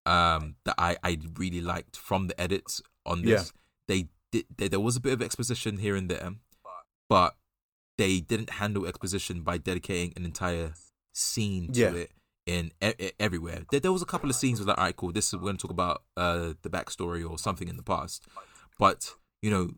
um that I I really liked from the edits on this. They did there, there was a bit of exposition here and there, but they didn't handle exposition by dedicating an entire scene to Yeah. it in e- everywhere. There, there was a couple of scenes where like, all right, cool. This is we're going to talk about uh the backstory or something in the past, but you know,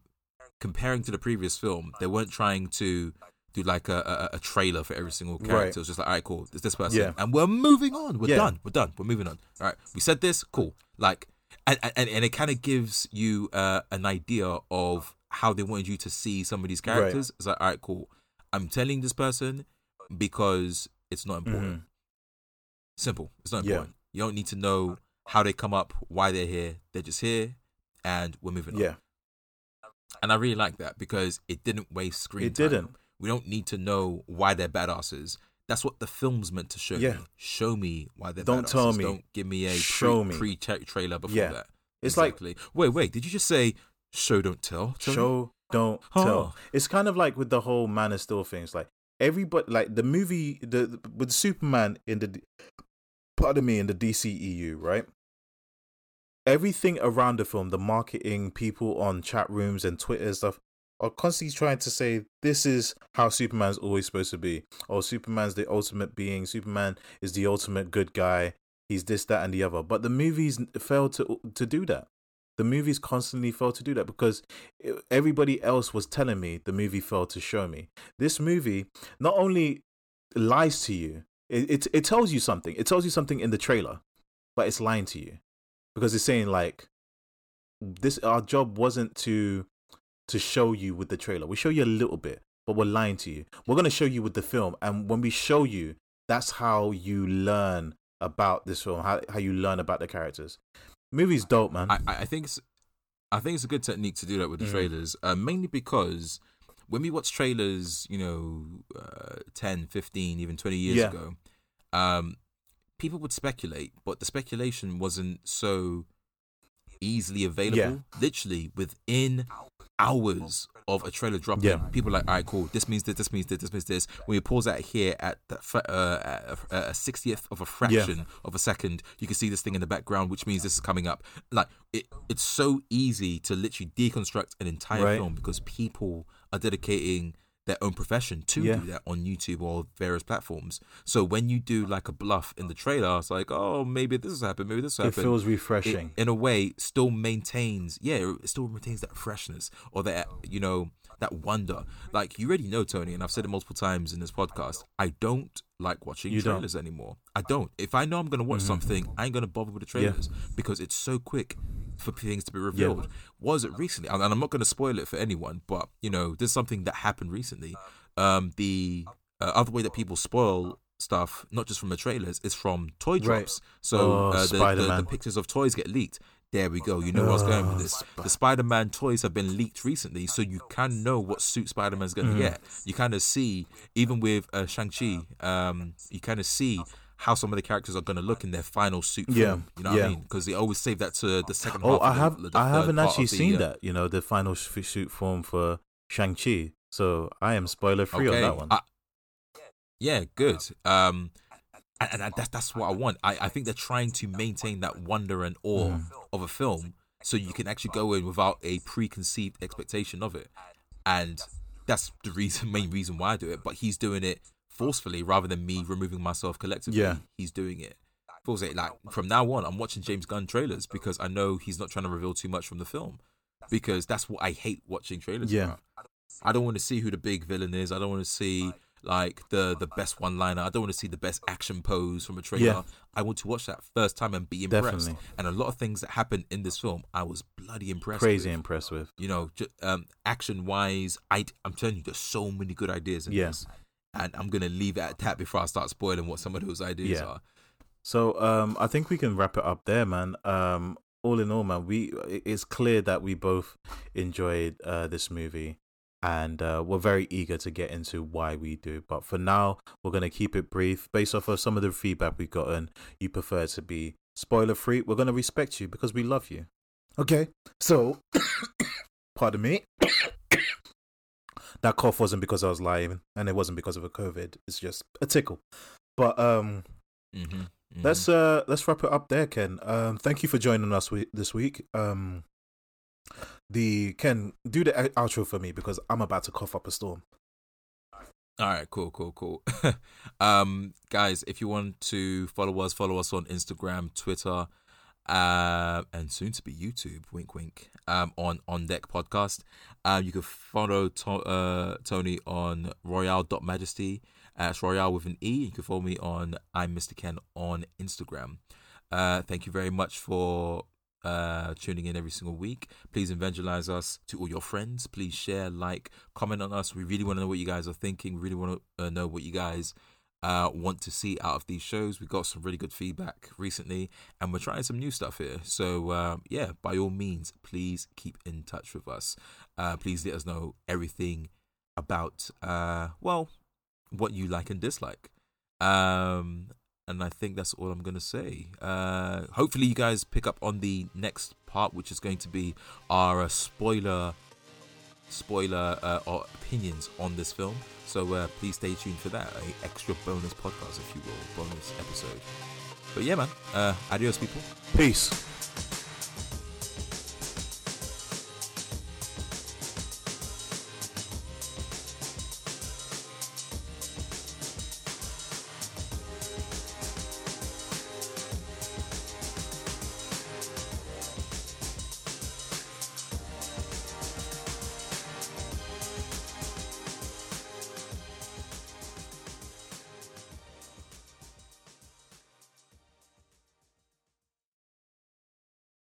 comparing to the previous film, they weren't trying to do like a, a, a trailer for every single character. Right. It was just like, all right, cool. There's this person, Yeah. and we're moving on. We're Yeah. done. We're done. We're moving on. All right, we said this. Cool. Like, and and, and it kind of gives you uh, an idea of how they wanted you to see some of these Right. characters. It's like, all right, cool. I'm telling this person because it's not important. Mhm. Simple. It's not Yeah. important. You don't need to know how they come up, why they're here. They're just here, and we're moving on. Yeah, And I really like that because it didn't waste screen It time. didn't. We don't need to know why they're badasses. That's what the film's meant to show Yeah. me. Show me why they're Don't badasses. tell me. Don't give me a Show pre, me. pre tra- trailer before Yeah. that. It's exactly. Wait, wait. Did you just say show don't tell? Tell me? show don't Huh. tell. It's kind of like with the whole Man of Steel things. Like everybody, like the movie, the with Superman in the, pardon me, in the DCEU, right? everything around the film, the marketing, people on chat rooms and Twitter and stuff, are constantly trying to say this is how Superman's always supposed to be. Or Superman's the ultimate being. Superman is the ultimate good guy. He's this, that, and the other. But the movies failed to to do that. The movies constantly failed to do that because everybody else was telling me the movie failed to show me. This movie not only lies to you, it, it, it tells you something. It tells you something in the trailer, but it's lying to you because it's saying like this. Our job wasn't to to show you with the trailer. We show you a little bit, but we're lying to you. We're gonna show you with the film, and when we show you, that's how you learn about this film. How how you learn about the characters. Movie's dope, man. I, I think it's I think it's a good technique to do that with the mm. trailers, uh, mainly because when we watch trailers, you know, uh, 10, 15, even 20 years yeah. ago, um, people would speculate, but the speculation wasn't so easily available. Yeah. Literally within hours of a trailer dropping, yeah. people are like, all right, cool. This means this. This means this. This means this. When you pause that here at the, uh, a sixtieth of a fraction yeah. of a second, you can see this thing in the background, which means this is coming up. Like it, it's so easy to literally deconstruct an entire right. film because people are dedicating their own profession to yeah. do that on YouTube or various platforms. So when you do like a bluff in the trailer, it's like, oh, maybe this has happened, maybe this has happened. It feels refreshing. It, in a way, still maintains, yeah, it still maintains that freshness or that, you know, that wonder. Like you already know, Tony, and I've said it multiple times in this podcast. I don't like watching you trailers don't. anymore. I don't. If I know I'm gonna watch mm-hmm. something, I ain't gonna bother with the trailers yeah. because it's so quick for things to be revealed. Yeah. Was it recently? And I'm not gonna spoil it for anyone, but you know, there's something that happened recently. Um, the uh, other way that people spoil stuff, not just from the trailers, is from toy drops. Right. So oh, uh, the, the, the, pictures of toys get leaked. There we go. You know where I was going with this. The Spider Man toys have been leaked recently, so you can know what suit Spider Man's going to mm. get. You kind of see, even with uh, Shang-Chi, um, you kind of see how some of the characters are going to look in their final suit form. Yeah, you know what. I mean? Because they always save that to the second oh, I have, the, the I haven't actually seen that. You know, the final suit form for Shang Chi. So I am spoiler free okay. on that one. I, yeah, good. Um, and, and that's that's what I want. I, I think they're trying to maintain that wonder and awe mm. of a film, so you can actually go in without a preconceived expectation of it, and that's the reason, main reason why I do it. But he's doing it forcefully rather than me removing myself collectively. Yeah. he's doing it. Feels like, like from now on, I'm watching James Gunn trailers because I know he's not trying to reveal too much from the film, because that's what I hate watching trailers. Yeah, about. I don't want to see who the big villain is. I don't want to see like the the best one liner. I don't want to see the best action pose from a trailer. Yeah. I want to watch that first time and be impressed. Definitely. And a lot of things that happen in this film, I was bloody impressed. Crazy with. impressed with. You know, um, action wise, I I'm telling you, there's so many good ideas in yeah. this, and I'm gonna leave it at that before I start spoiling what some of those ideas yeah. are. So um, I think we can wrap it up there, man. Um, all in all, man, we it's clear that we both enjoyed uh, this movie and uh, we're very eager to get into why we do. But for now, we're going to keep it brief. Based off of some of the feedback we've gotten, you prefer to be spoiler free. We're going to respect you because we love you. Okay, so, pardon me. That cough wasn't because I was lying, and it wasn't because of a COVID. It's just a tickle. But um, mm-hmm, mm-hmm. let's uh let's wrap it up there, Ken. Um, thank you for joining us this week. Um, the Ken do the outro for me because I'm about to cough up a storm. All right, cool, cool, cool. um, guys, if you want to follow us, follow us on Instagram, Twitter, uh, and soon to be YouTube. Wink, wink. Um, on on deck podcast. Um, you can follow to- uh, Tony on royale.majesty. Uh, it's royale with an E. You can follow me on I'm Mr. Ken on Instagram. Uh, thank you very much for uh, tuning in every single week. Please evangelize us to all your friends. Please share, like, comment on us. We really want to know what you guys are thinking. We really want to uh, know what you guys uh, want to see out of these shows. We got some really good feedback recently, and we're trying some new stuff here. So, uh, yeah, by all means, please keep in touch with us. Uh, please let us know everything about, uh, well, what you like and dislike. Um, and I think that's all I'm gonna say. Uh, hopefully, you guys pick up on the next part, which is going to be our uh, spoiler, spoiler uh, or opinions on this film. So uh, please stay tuned for that, a extra bonus podcast, if you will, bonus episode. But yeah, man. Uh, adios, people. Peace.